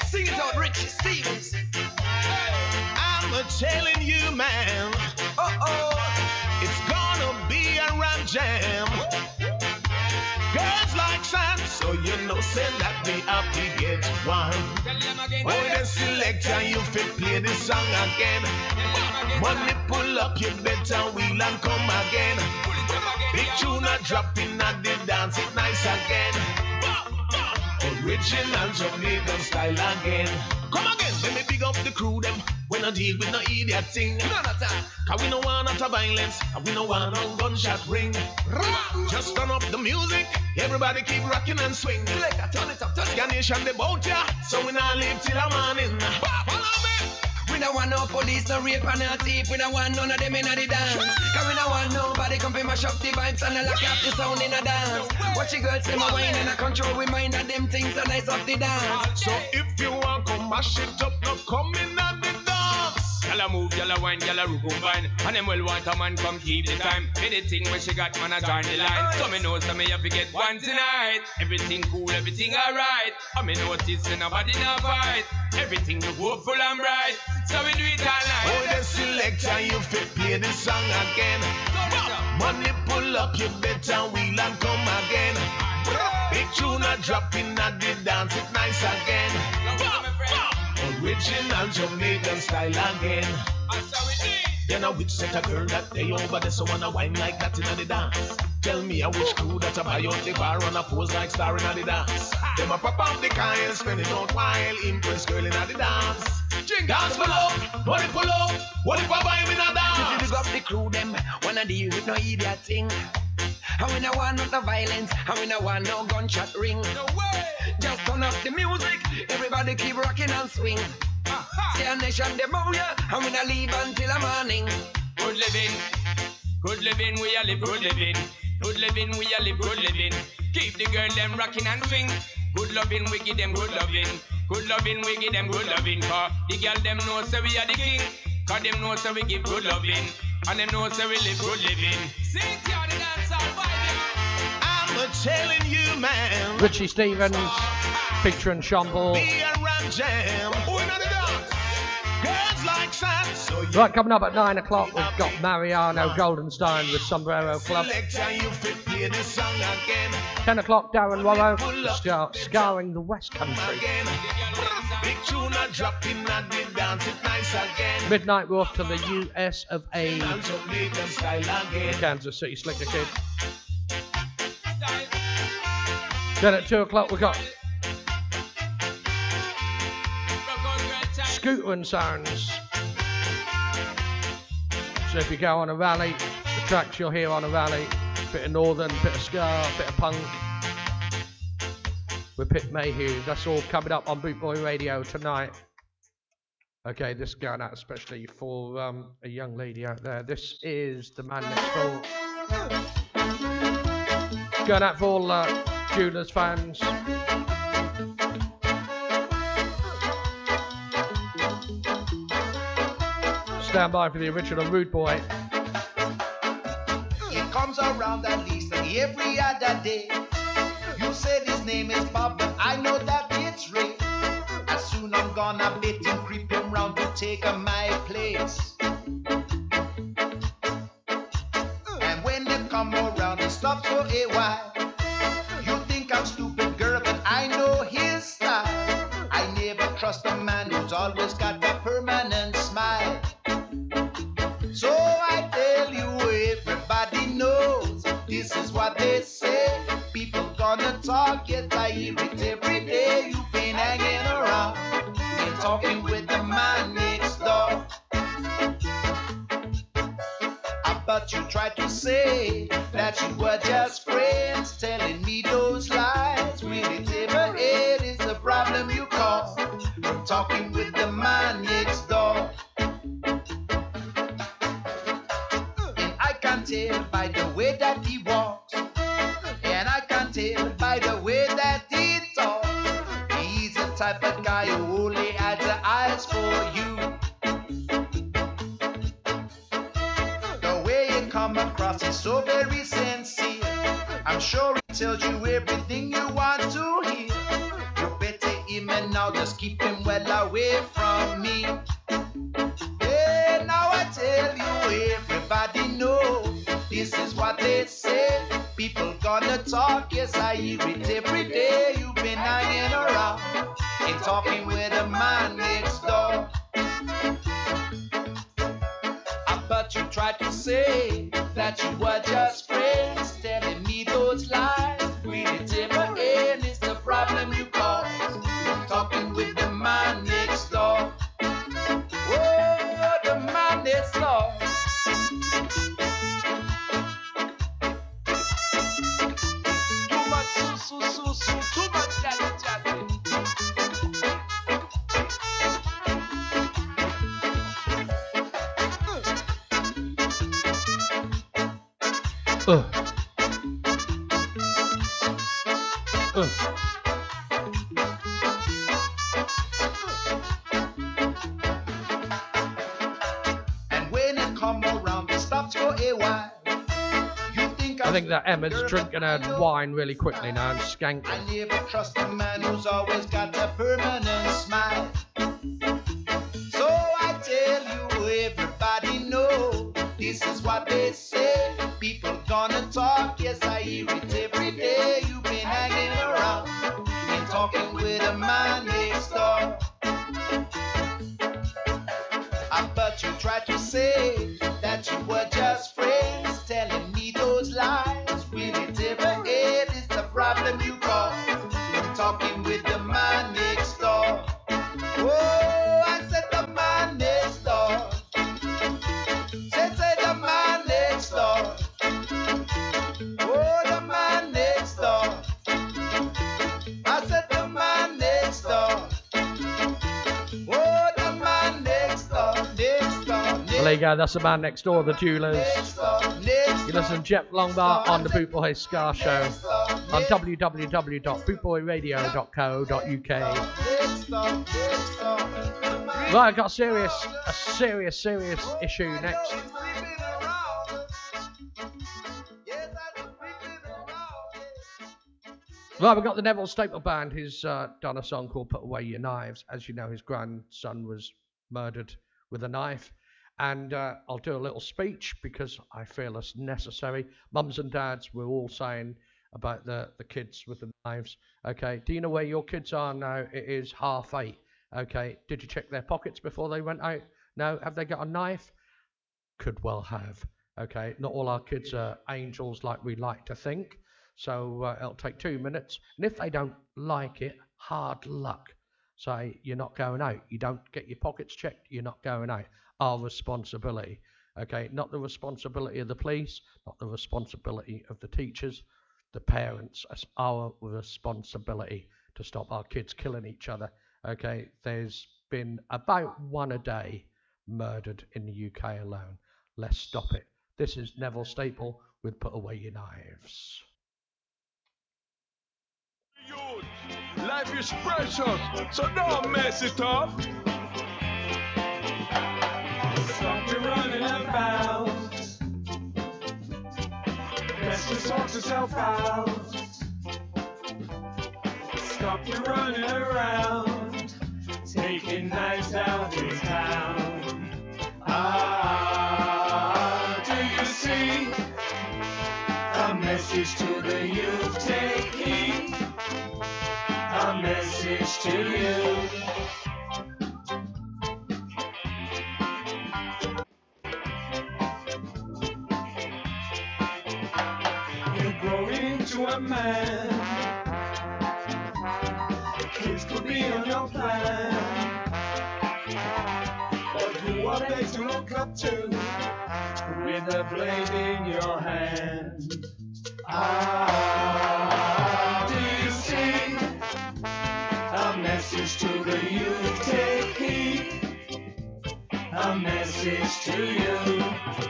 Speaker 26: Sing it out, Richard Stevens.
Speaker 27: I'm a telling you, man. Uh oh, it's gonna be a rap jam. Girls like sand, so you know, say that we have to get one. Oh, the selector, you fit play this song again. Money pull up, you better wheel and come again. Big tune a dropping at the dance, it nice again. Original Jamaican style again. Come again, let me big up the crew them. We no deal with no idiot thing. None of that. Cause we no want not a violence. And we no want no gunshot ring. Just turn up the music. Everybody keep rocking and swing. Like a turn it up, turn it. Nation they bout ya. So we not live till the morning. Follow me.
Speaker 28: We don't want no police, no rape and no thief. We don't want none of them in the dance. Cause we don't want nobody come fi mash up the vibes and lock up the sound in a dance. Watch the girls them a wine and a control we mind and them things are nice off the dance.
Speaker 27: So if you want come mash it up, no come in dance.
Speaker 26: Gyal a move, gyal a wine, gyal a rook and vine. And them well want a man come keep the time. Anything where she got, man a join the line. So me know so me have to get one tonight. Everything cool, everything alright. I me notice say nobody not fight. Everything look hopeful and bright. So we do it all night.
Speaker 27: Oh, the selector, you fit play the song again. Money pull up, you better wheel and come again. Big tune a dropping at the dance, it nice again. Original Jamaican style again. You know which set a girl that day over there so wanna wine like that in the dance. Tell me a which crew that a buy out the bar on a pose like star in the dance. Them a pop up the kind, spending out while impress girl in the dance. Dance pull up, pull up, what if I buy me in a dance?
Speaker 28: Big up the crew them, wanna deal with no idiot thing. And we no want no violence, and we no want no gunshot ring. No way. Just turn up the music, everybody keep rocking and swing. See a nation them out ya, and we no leave until the morning.
Speaker 26: Good living, good living, we a live good living. Good living, we a live good living. Keep the girl them rocking and swing. Good loving, we give them good loving. Good loving, we give them good loving. Cause the girl them know say we are the king. Cause them know say we give good loving. And them know say we live good living. Sing to the dance
Speaker 27: I'm a telling you, man.
Speaker 4: Richie Stephens featuring Sean Paul.
Speaker 27: Be a jam. Who in the dance?
Speaker 4: Right, coming up at 9 o'clock, we've got Mariano Goldenstein with Sombrero Club.
Speaker 27: you fit song again.
Speaker 4: 10 o'clock, Darren Morrow, scar- scarring the West Country.
Speaker 27: Again. Big tune a dropping at the dance, it nice again.
Speaker 4: Midnight, we're off to the US of A.
Speaker 27: Jamaican style again.
Speaker 4: Kansas City Slicker Kid. Then at 2 o'clock, we've got Scooter and Sounds. So if you go on a rally, the tracks you'll hear on a rally, bit of northern, bit of ska, bit of punk. With Pit Mayhew, that's all coming up on Bootboy Radio tonight. Okay, this is going out especially for um, a young lady out there. This is the man next door. Going out for all uh, Jewelers fans. Stand by for the original Rude Boy.
Speaker 29: Hmm, it comes around at least every other day. You said his name is Bob, but I know that it's Ray. As soon I'm gonna bit him, creep him round to take my place. Hmm, and when they come around, they stop for a while. You think I'm stupid, girl, but I know his style. I never trust a man who's always got tried to say that you were just friends, telling me those lies. Will it ever end? Is the problem you cause talking with the man is so very sincere. I'm sure he tells you everything you want to hear. You better and now just keep him well away from me. Yeah, now I tell you, everybody know this is what they say. People gonna talk, yes, I hear it every day. You've been hanging around and talking with a man tried to say that you were just friends,
Speaker 4: Emma's drinking her wine really quickly now and skanking.
Speaker 29: I never trust a man who's always got a permanent smile. So I tell you, everybody know this is what they say. People gonna talk, yes I hear it every day. You've been hanging around, been talking with a man next door. Ah, I bet you tried to say that you were just
Speaker 4: there you go. That's the man next door, the Jewelers. You listen to Jeff Longbar on the Bootboy Ska Show on www.bootboyradio.co.uk. Right, I've got a serious, a serious, serious issue next. Right, we've got the Neville Staple Band. He's uh, done a song called Put Away Your Knives. As you know, his grandson was murdered with a knife. And uh, I'll do a little speech because I feel it's necessary. Mums and dads were all saying about the, the kids with the knives. Okay, do you know where your kids are now? It is half eight. Okay, did you check their pockets before they went out? No, have they got a knife? Could well have. Okay, not all our kids are angels like we like to think. So uh, it'll take two minutes. And if they don't like it, hard luck. Say you're not going out. You don't get your pockets checked. You're not going out. Our responsibility. Okay, not the responsibility of the police, not the responsibility of the teachers, the parents. It's our responsibility to stop our kids killing each other. Okay, there's been about one a day murdered in the UK alone. Let's stop it. This is Neville Staple with Put Away Your Knives.
Speaker 30: Life is precious, so don't mess it up. Stop your running about. Best to sort yourself out. Stop your running around, taking knives out in town. Ah, do you see a message to the youth? Heed a message to. You a man. Kids could be on your plan. But who are they to look up to with a blade in your hand? Ah, do you see? A message to the youth, take heed. A message to you.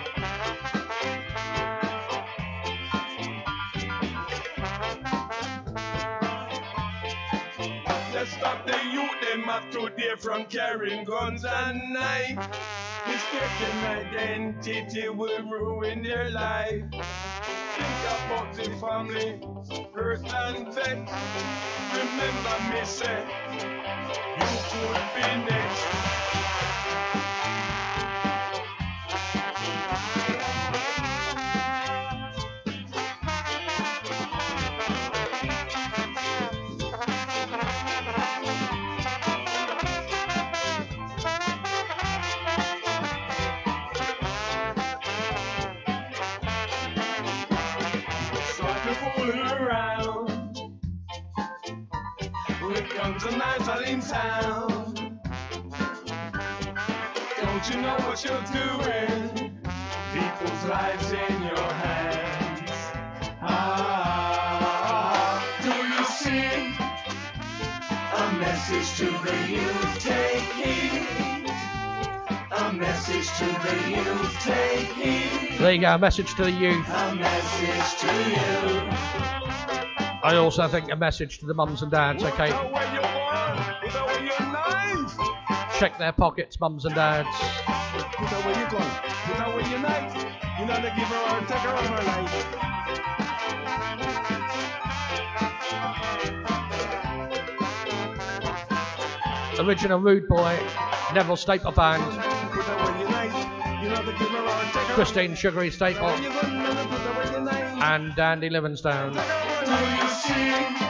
Speaker 30: Today from carrying guns and knives. Mistaken identity will ruin their life. Think about the family, hurt and vex. Remember me say, you could be next. Guns and knives all in town. Don't you know what you're doing? People's lives in your hands. Ah, do you see? A message to the youth, take heed. A message to the youth, take heed.
Speaker 4: There you go, a message to the youth.
Speaker 2: A message to you.
Speaker 4: I also think a message to the mums and dads, okay? Check their pockets, mums and dads.
Speaker 31: Put away your gun. Put away your knife. You know they give her and take her on her life.
Speaker 4: Original Rude Boy, Neville Staple Band,
Speaker 31: Put away your knife. You know they give her and take her
Speaker 4: Christine Sugary Staple,
Speaker 31: on your gun. and Put away
Speaker 4: and Dandy Livingstone.
Speaker 2: Do you see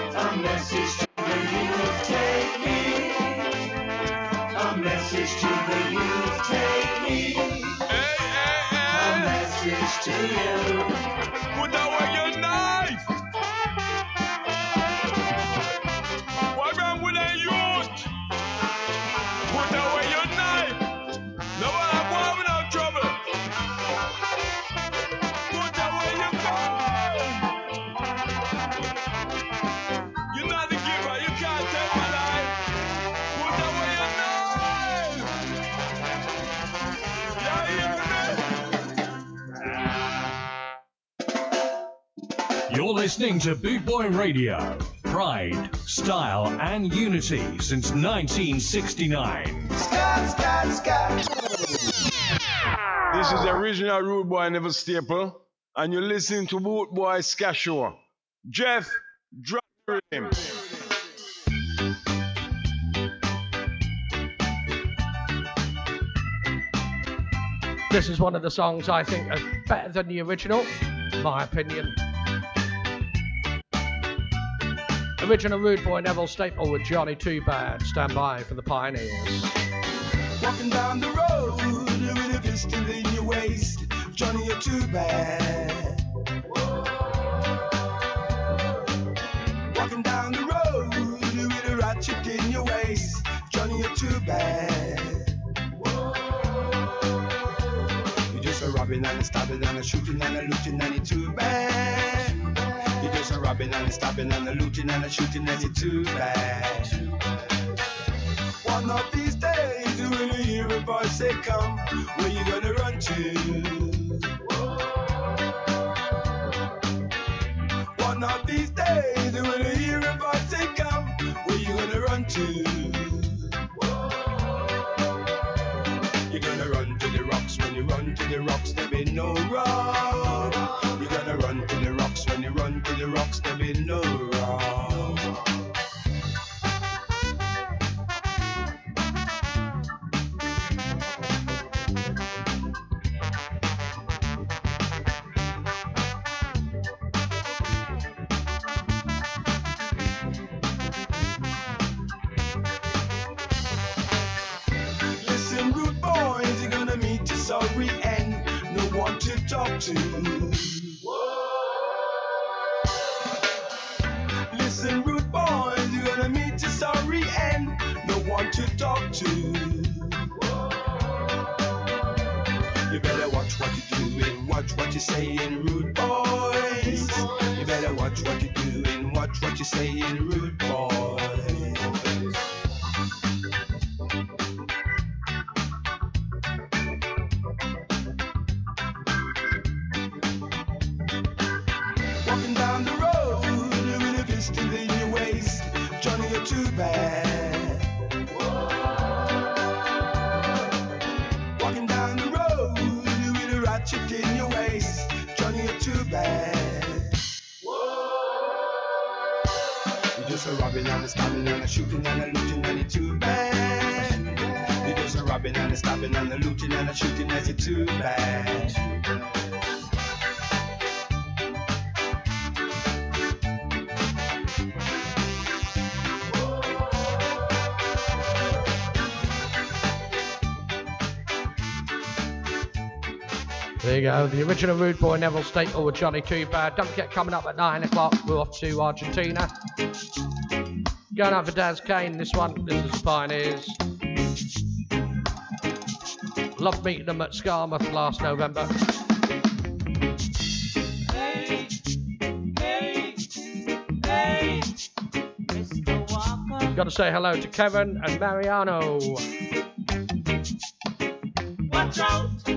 Speaker 2: a message to the youth? Take me. A message to the youth. Take me. A message to you.
Speaker 31: Put away your
Speaker 1: listening to Boot Boy Radio. Pride, style, and unity since 1969.
Speaker 31: This is the original Rude Boy Neville Staple, and you're listening to Boot Boy Ska Jeff, drop the rhythm.
Speaker 4: This is one of the songs I think are better than the original, my opinion. Original Rude Boy Neville Staple with Johnny Too Bad. Stand by for the Pioneers.
Speaker 30: Walking down the road with a pistol in your waist. Johnny, you're too bad. Walking down the road with a ratchet in your waist. Johnny, you're too bad. You're just a robbing and a stabbing and a shooting and a looting and you're too bad. You're a robbing and a stabbing and a looting and a shooting and you're too bad. One of these days, when you hear a voice say, Come, where you gonna run to? One of these days, when you hear a voice say, Come, where you gonna run to? You're gonna run to the rocks when you run to the rocks, there be no rock. There be no rock. Listen, boys, you're gonna meet sorry end. No one to talk to. Listen, rude boys, you're gonna meet your sorry end. No one to talk to. You better watch what you're doing, watch what you're saying, rude boys. You better watch what you're doing, watch what you're saying, rude boys. The
Speaker 4: original Rude Boy Neville Staple with Johnny Bad. Don't forget, coming up at 9 o'clock, we're off to Argentina. Going out for Daz Kane, this one, this is Pioneers. Loved meeting them at Skamouth last November. Got to say hello to Kevin and Mariano.
Speaker 2: Watch out.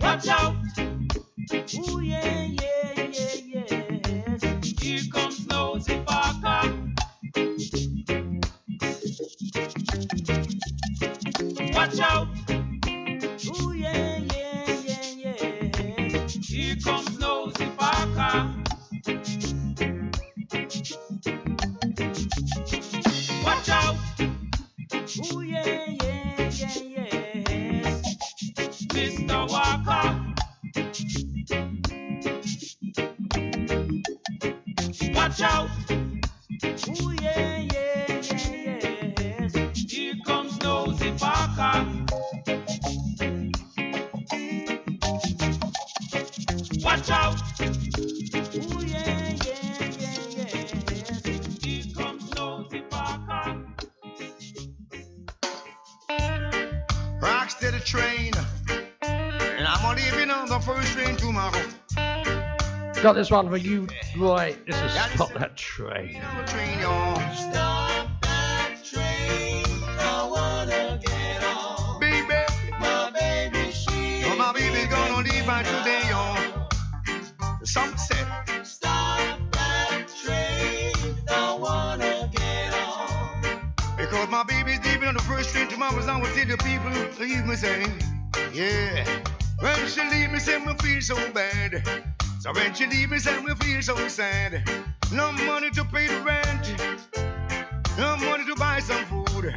Speaker 4: Watch out! Ooh yeah,
Speaker 2: this one for you, Roy. This is Stop That Train.
Speaker 32: So when she leave say me feel so sad. No money to pay the rent, no money to buy some food.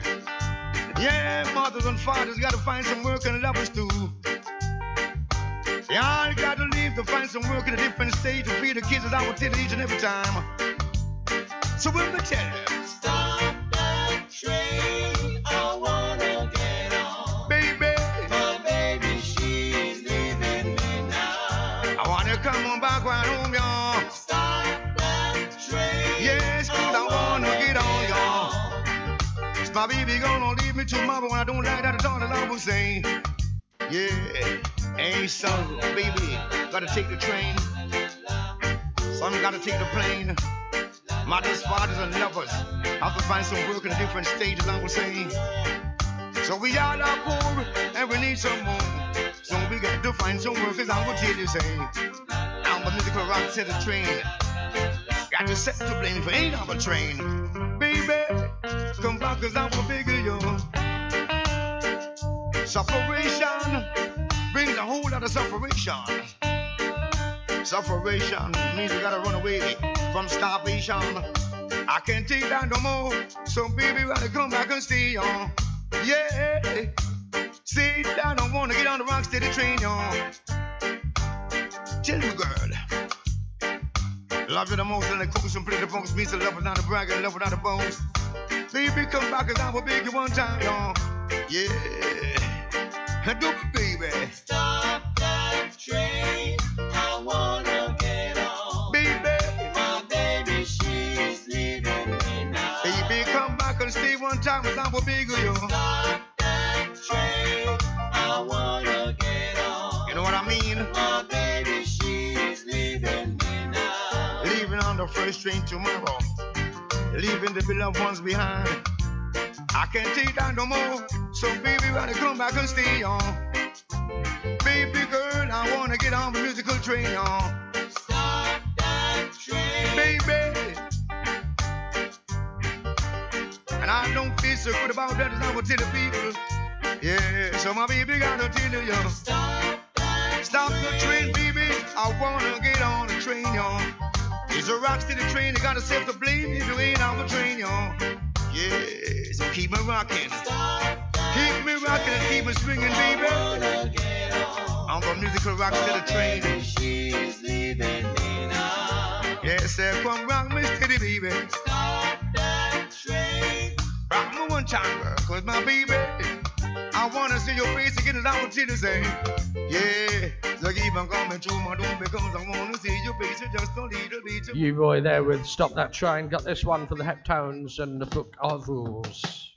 Speaker 32: Yeah, mothers and fathers gotta find some work and lovers too. Y'all gotta leave to find some work in a different state to feed the kids as I will tell each and every time. So when we tell them,
Speaker 33: my baby
Speaker 32: gonna leave me tomorrow, I don't like that at all. That I will say, yeah. ain't so, baby, gotta take the train. Son, gotta take the plane. Mothers, fathers, and lovers have to find some work in a different stages. I will say. So we all are poor, and we need some more. So we got to find some work, as I will tell you, say. I'm a musical rock to the train. Got to set the blame for ain't on a train. Come back cause I'm a bigger yo. Sufferation brings a whole lot of sufferation. Sufferation means you gotta run away from starvation. I can't take that no more. So baby, rather come back and stay on. Yeah. See, I don't wanna get on the rock steady train, y'all. Tell you, girl. Love you the most and the coolest and play the funk beats and love without the brag and love without the bones. Baby, come back cause I will beg you one time, y'all. Yeah. Do it, baby.
Speaker 2: Stop that train. I wanna get on.
Speaker 32: Baby.
Speaker 2: My baby, she's leaving me now.
Speaker 32: Baby, come back and stay one time cause I will beg you.
Speaker 2: Stop that train. I wanna get on.
Speaker 32: You know what I mean?
Speaker 2: My baby, she's leaving me now.
Speaker 32: Leaving on the first train tomorrow. Leaving the beloved ones behind. I can't take that no more. So baby, wanna come back and stay on. Baby girl, I wanna get on the musical train, y'all.
Speaker 2: Stop that train.
Speaker 32: Baby. And I don't feel so good about that as I would tell the people. Yeah, so my baby gotta tell you.
Speaker 2: Stop that
Speaker 32: Stop the train, baby. I wanna get on the train, y'all. It's a rock steady train, you gotta self to blame if you ain't on the train, y'all. Yeah, so keep me rocking. Keep me rocking and keep me swinging, baby. On the musical rock steady train.
Speaker 2: She's leaving me now.
Speaker 32: Yes, sir, come rock me steady, baby.
Speaker 2: Stop that train.
Speaker 32: Rock me one time, girl, cause my baby. I wanna see your face again as I. Yeah, coming through my door because I wanna see your face just a little bit.
Speaker 4: You boy there with Stop That Train. Got this one for the Heptones and the Book of Rules.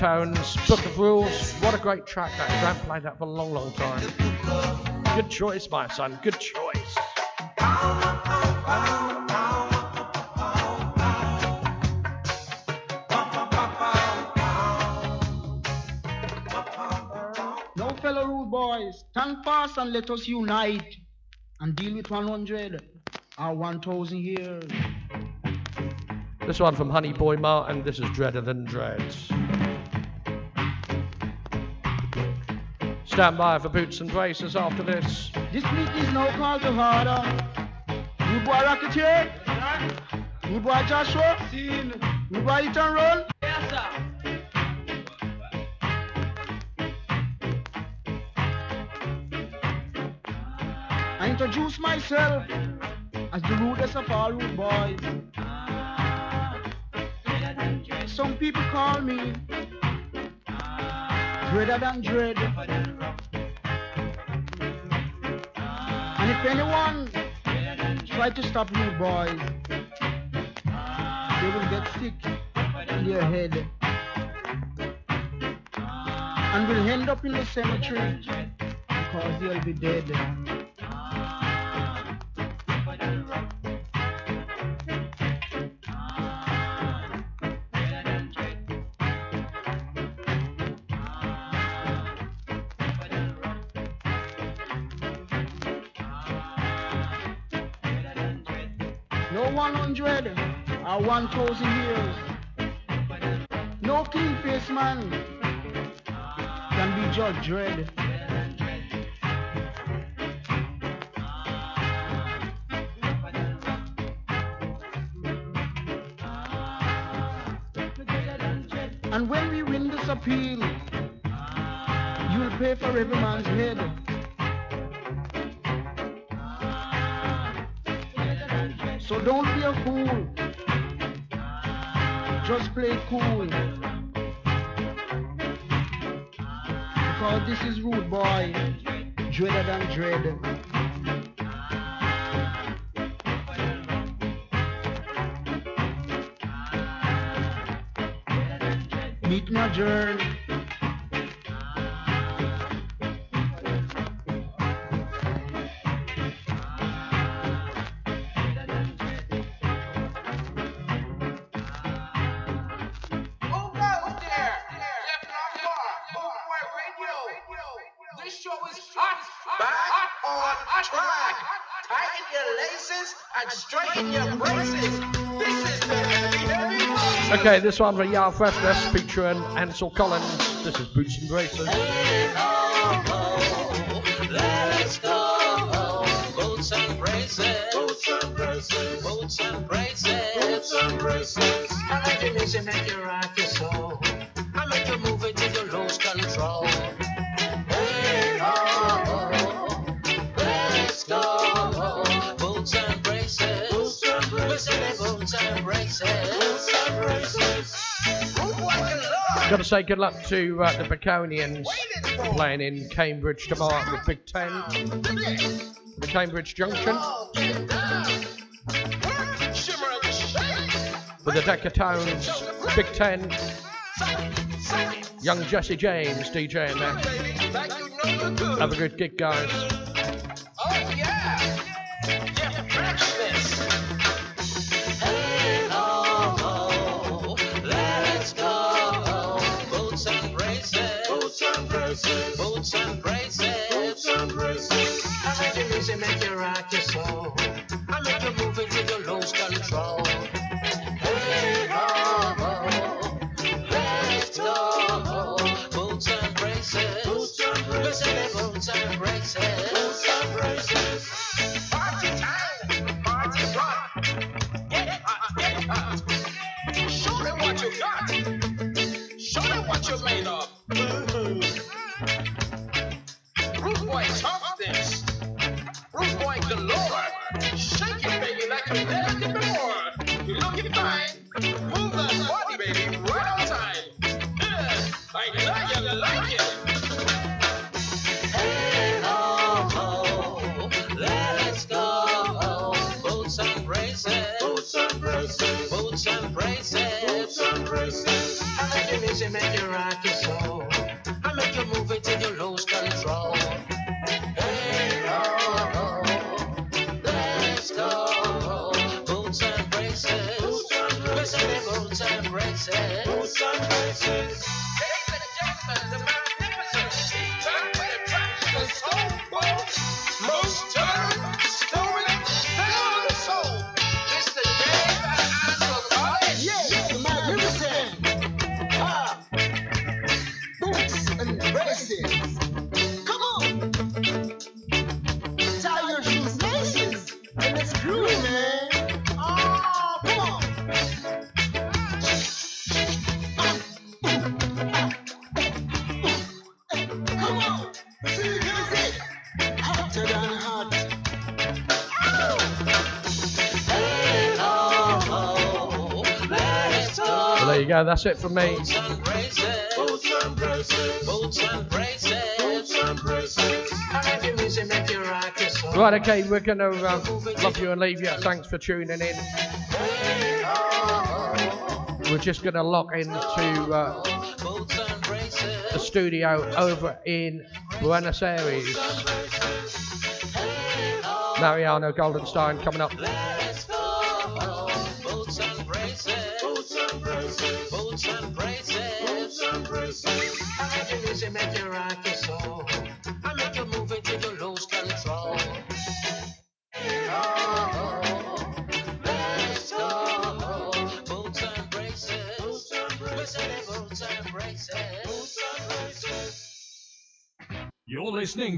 Speaker 4: Heptones, Book of Rules. What a great track that. Grant played that for a long, long time. Good choice, my son. Good choice.
Speaker 34: No fellow rude boys, stand fast and let us unite and deal with 100 or 1,000 years.
Speaker 4: This one from Honey Boy Martin. This is Dreader Than Dreads. Stand by for boots and braces after this.
Speaker 34: This meet is now called to order. Rude boy Rocketeer? Rude boy Joshua? Rude boy Hit and Run?
Speaker 35: Yes, sir.
Speaker 34: I introduce myself as the rudest of all rude boys. Some people call me Dreader than Dread. If anyone try to stop rude boys, they will get sick in their head and will end up in the cemetery because they'll be dead. 1,000 years. No clean face man can be judged Dread. And when we win this appeal, you'll pay for every man's head. So don't be a fool. Play cool. Because this is rude boy, dreader than dread. Meet my journey.
Speaker 35: Motion.
Speaker 4: Okay, this one for Yard Freshness featuring Ansel Collins. This is Boots and Braces.
Speaker 8: Let's go. Boots and braces. Boots and braces. Boots and braces. Boots and braces. I like the music make you rock your soul.
Speaker 4: Got to say good luck to uh, the Baconians playing in Cambridge tomorrow with Big Ten. The Cambridge Junction. With the Decatones, Big Ten. Young Jesse James DJing there. Have a good gig, guys.
Speaker 8: Braces. Boots and braces. Boots and braces. I make the music make you rock your soul. I make you move it till you lose control.
Speaker 35: You
Speaker 8: rock your soul.
Speaker 4: Right, okay, we're going to um, love you and leave you. Thanks for tuning in. We're just going to lock into uh, the studio over in Buenos Aires. Mariano Goldenstein coming up.